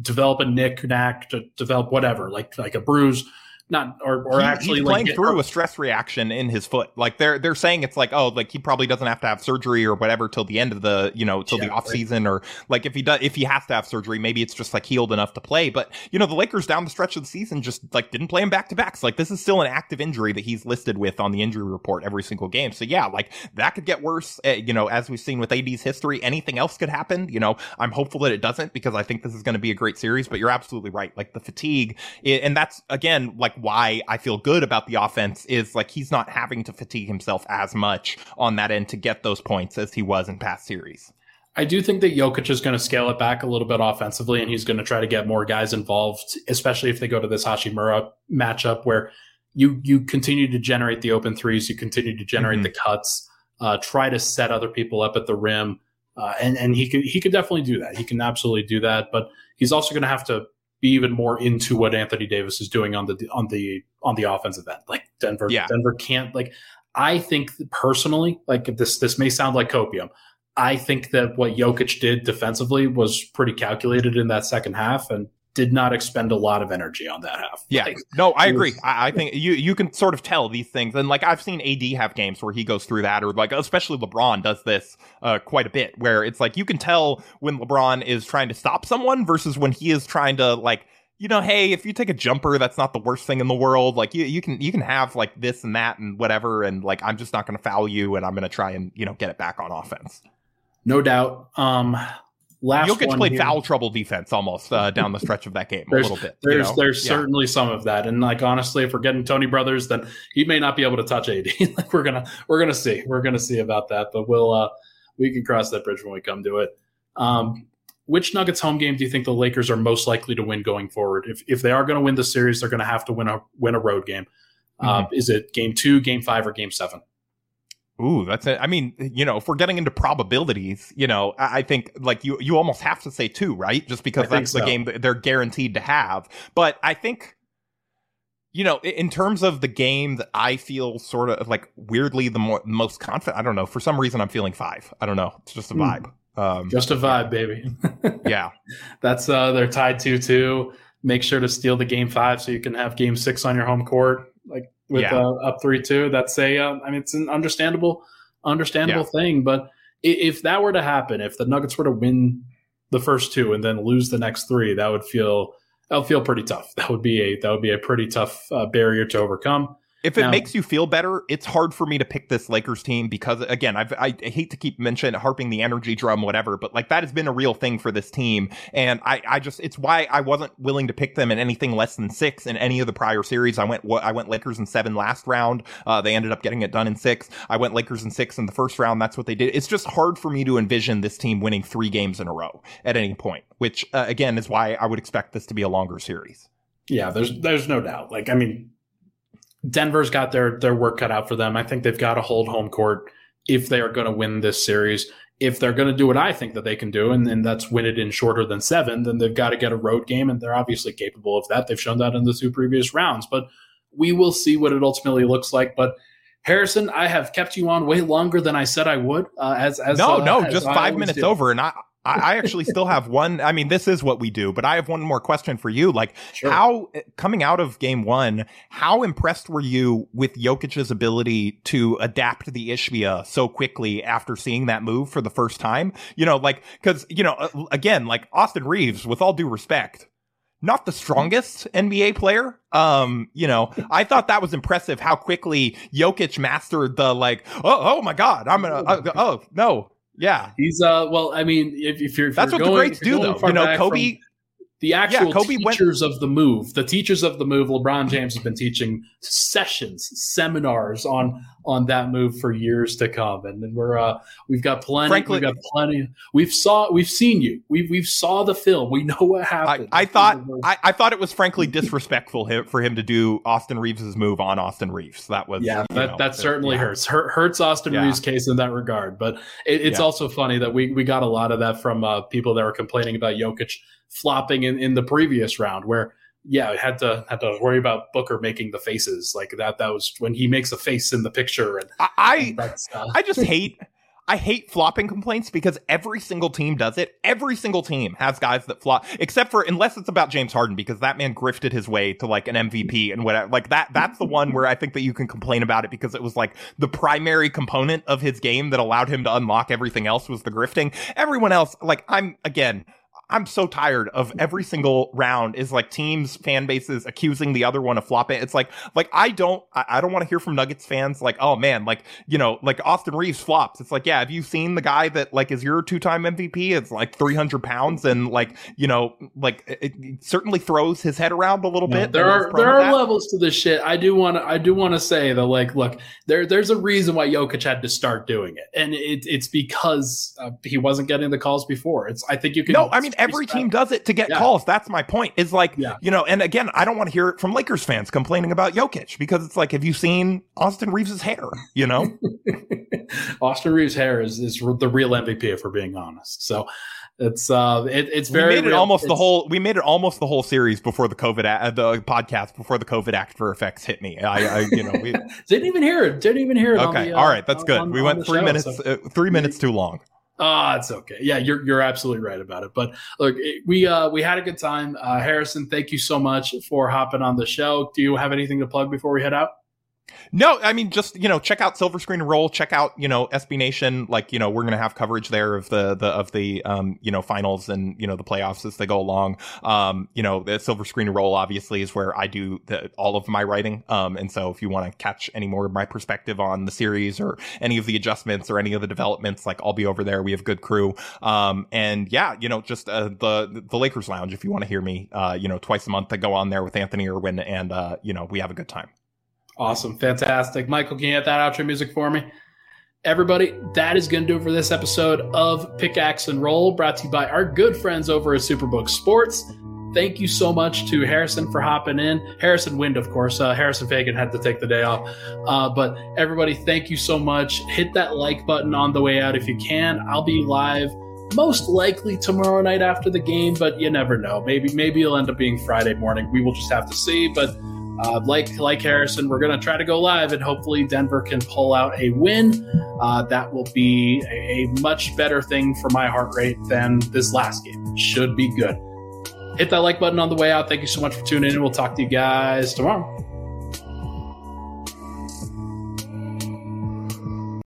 develop a nick knack, to develop whatever, like like a bruise, not or, or He- actually like playing get through a stress reaction in his foot. Like they're they're saying it's like oh like he probably doesn't have to have surgery or whatever till the end of the you know till Yeah, the off right. season or like if he does if he has to have surgery maybe it's just like healed enough to play. But you know the Lakers down the stretch of the season just like didn't play him back to backs. Like this is still an active injury that he's listed with on the injury report every single game. So yeah, like that could get worse. Uh, you know as we've seen with AD's history, anything else could happen. You know I'm hopeful that it doesn't because I think this is going to be a great series. But you're absolutely right. Like the fatigue I- and that's again like why I feel good about the offense is like he's not having to fatigue himself as much on that end to get those points as he was in past series. I do think that Jokic is going to scale it back a little bit offensively, and he's going to try to get more guys involved, especially if they go to this Hachimura matchup where you you continue to generate the open threes, you continue to generate Mhm. the cuts, uh, try to set other people up at the rim, uh, and and he could he could definitely do that. He can absolutely do that, but he's also going to have to be even more into what Anthony Davis is doing on the on the on the offensive end. Like Denver, Yeah. Denver can't like. I think personally, like this this may sound like copium. I think that what Jokic did defensively was pretty calculated in that second half and did not expend a lot of energy on that half. Yeah, Like, no, I agree. was- I, I think you you can sort of tell these things, and like I've seen AD have games where he goes through that, or like especially LeBron does this uh, quite a bit, where it's like you can tell when LeBron is trying to stop someone versus when he is trying to like. You know, hey, if you take a jumper, that's not the worst thing in the world. Like you, you can you can have like this and that and whatever, and like I'm just not going to foul you, and I'm going to try and you know get it back on offense. no doubt. Um, last Jokic one played here. foul trouble defense almost uh, down the stretch of that game a little bit. you There's know? there's Yeah. certainly some of that, and like honestly, if we're getting Tony Brothers, then he may not be able to touch AD. like we're gonna we're gonna see we're gonna see about that, but we'll uh we can cross that bridge when we come to it. Um, which Nuggets home game do you think the Lakers are most likely to win going forward? If if they are going to win the series, they're going to have to win a win a road game. Uh, Mm-hmm. is it game two, game five, or game seven? Ooh, that's it. I mean, you know, if we're getting into probabilities, you know, I, I think like you, you almost have to say two, right? Just because that's the game that they're guaranteed to have. But I think, you know, in terms of the game that I feel sort of like weirdly the more most confident. I don't know. For some reason, I'm feeling five. I don't know. It's just a Hmm. vibe. Um, Just a vibe, baby. yeah, That's uh they're tied two two. Make sure to steal the game five so you can have game six on your home court, like with Yeah. uh, up three two. That's a uh, I mean it's an understandable understandable thing, but if that were to happen, if the Nuggets were to win the first two and then lose the next three, that would feel that would feel pretty tough. That would be a that would be a pretty tough uh, barrier to overcome. If it Now- makes you feel better, it's hard for me to pick this Lakers team because again, I've, I hate to keep mentioning harping the energy drum, whatever, but like that has been a real thing for this team, and I, I just it's why I wasn't willing to pick them in anything less than six in any of the prior series. I went I went Lakers in seven last round. Uh, they ended up getting it done in six. I went Lakers in six in the first round. That's what they did. It's just hard for me to envision this team winning three games in a row at any point, which uh, again is why I would expect this to be a longer series. Yeah, there's there's no doubt. Like I mean, Denver's got their their work cut out for them. I think they've got to hold home court if they are going to win this series. If they're going to do what I think that they can do, and, and that's win it in shorter than seven, then they've got to get a road game, and they're obviously capable of that. They've shown that in the two previous rounds, but we will see what it ultimately looks like. But Harrison, I have kept you on way longer than I said I would. Uh, as as no, uh, no, as just I five minutes do. over, and I, I, I actually still have one. I mean, this is what we do, but I have one more question for you. Like, Sure. how coming out of game one, how impressed were you with Jokic's ability to adapt the Ishvia so quickly after seeing that move for the first time? You know, like because you know, uh, again, like Austin Reaves, with all due respect. Not the strongest NBA player. Um, you know, I thought that was impressive how quickly Jokic mastered the like, oh, oh my God, I'm gonna, uh, oh, no, yeah, He's uh well, I mean, if, if you're if that's you're what going, the greats do, though. You know, back from- Kobe. The actual Kobe went- teachers of the move, the teachers of the move, LeBron James has been teaching sessions, seminars on on that move for years to come, and, then we're uh, we've got plenty. Frankly- we've got plenty. We've saw we've seen you. We've we've saw the film. We know what happened. I thought I, I thought it was frankly disrespectful for him to do Austin Reaves' move on Austin Reaves. That was yeah, that, know, that certainly yeah. hurts. Hurt, hurts Austin Yeah. Reaves' case in that regard. But it, it's Yeah. also funny that we, we got a lot of that from uh, people that were complaining about Jokic flopping in, in the previous round, where yeah, I had to had to worry about Booker making the faces like that. That was when he makes a face in the picture, and I, that's uh, I just hate I hate flopping complaints because every single team does it. Every single team has guys that flop, except for unless it's about James Harden because that man grifted his way to like an MVP and whatever. Like that, that's the one where I think that you can complain about it because it was like the primary component of his game that allowed him to unlock everything else was the grifting. Everyone else, like I'm again, I'm so tired of every single round is like teams, fan bases accusing the other one of flopping. It's like, like I don't, I, I don't want to hear from Nuggets fans like, oh man, like you know, like Austin Reaves flops. It's like, yeah, have you seen the guy that like is your two time MVP? It's like 300 pounds and like you know, like it, it certainly throws his head around a little bit. There are there are levels to this shit. I do want to I do want to say that like, look, there there's a reason why Jokic had to start doing it, and it, it's because uh, he wasn't getting the calls before. It's I think you can. No, I mean every team does it to get yeah. calls. That's my point. Is like, yeah. you know, and again, I don't want to hear it from Lakers fans complaining about Jokic because it's like, have you seen Austin Reaves' hair? You know, Austin Reaves' hair is, is the real MVP if we're being honest. So it's uh, it, it's very. We made it real. almost it's, the whole. We made it almost the whole series before the COVID uh, the podcast before the COVID Act for effects hit me. I, I you know, we didn't even hear it. Didn't even hear it. Okay, the, uh, all right, that's good. On, we went three show, minutes, so. uh, three minutes too long. Ah, it's okay. Yeah, you're you're absolutely right about it. But look, we uh we had a good time. Uh, Harrison, thank you so much for hopping on the show. Do you have anything to plug before we head out? No, I mean just you know check out Silver Screen Roll, check out you know SB Nation. Like you know we're gonna have coverage there of the the of the um you know finals and you know the playoffs as they go along. Um you know the Silver Screen Roll obviously is where I do the, all of my writing. Um and so if you want to catch any more of my perspective on the series or any of the adjustments or any of the developments, like I'll be over there. We have good crew. Um and yeah, you know just uh, the the Lakers Lounge if you want to hear me. Uh you know twice a month I go on there with Anthony Irwin and uh you know we have a good time. Awesome. Fantastic. Michael, can you get that outro music for me? Everybody, that is going to do it for this episode of Pickaxe and Roll, brought to you by our good friends over at Superbook Sports. Thank you so much to Harrison for hopping in. Harrison Wind, of course. Uh, Harrison Faigen had to take the day off. Uh, but everybody, thank you so much. Hit that like button on the way out if you can. I'll be live most likely tomorrow night after the game, but you never know. Maybe maybe it'll end up being Friday morning. We will just have to see. But uh, like like Harrison, we're going to try to go live, and hopefully Denver can pull out a win. Uh, that will be a, a much better thing for my heart rate than this last game. Should be good. Hit that like button on the way out. Thank you so much for tuning in. We'll talk to you guys tomorrow.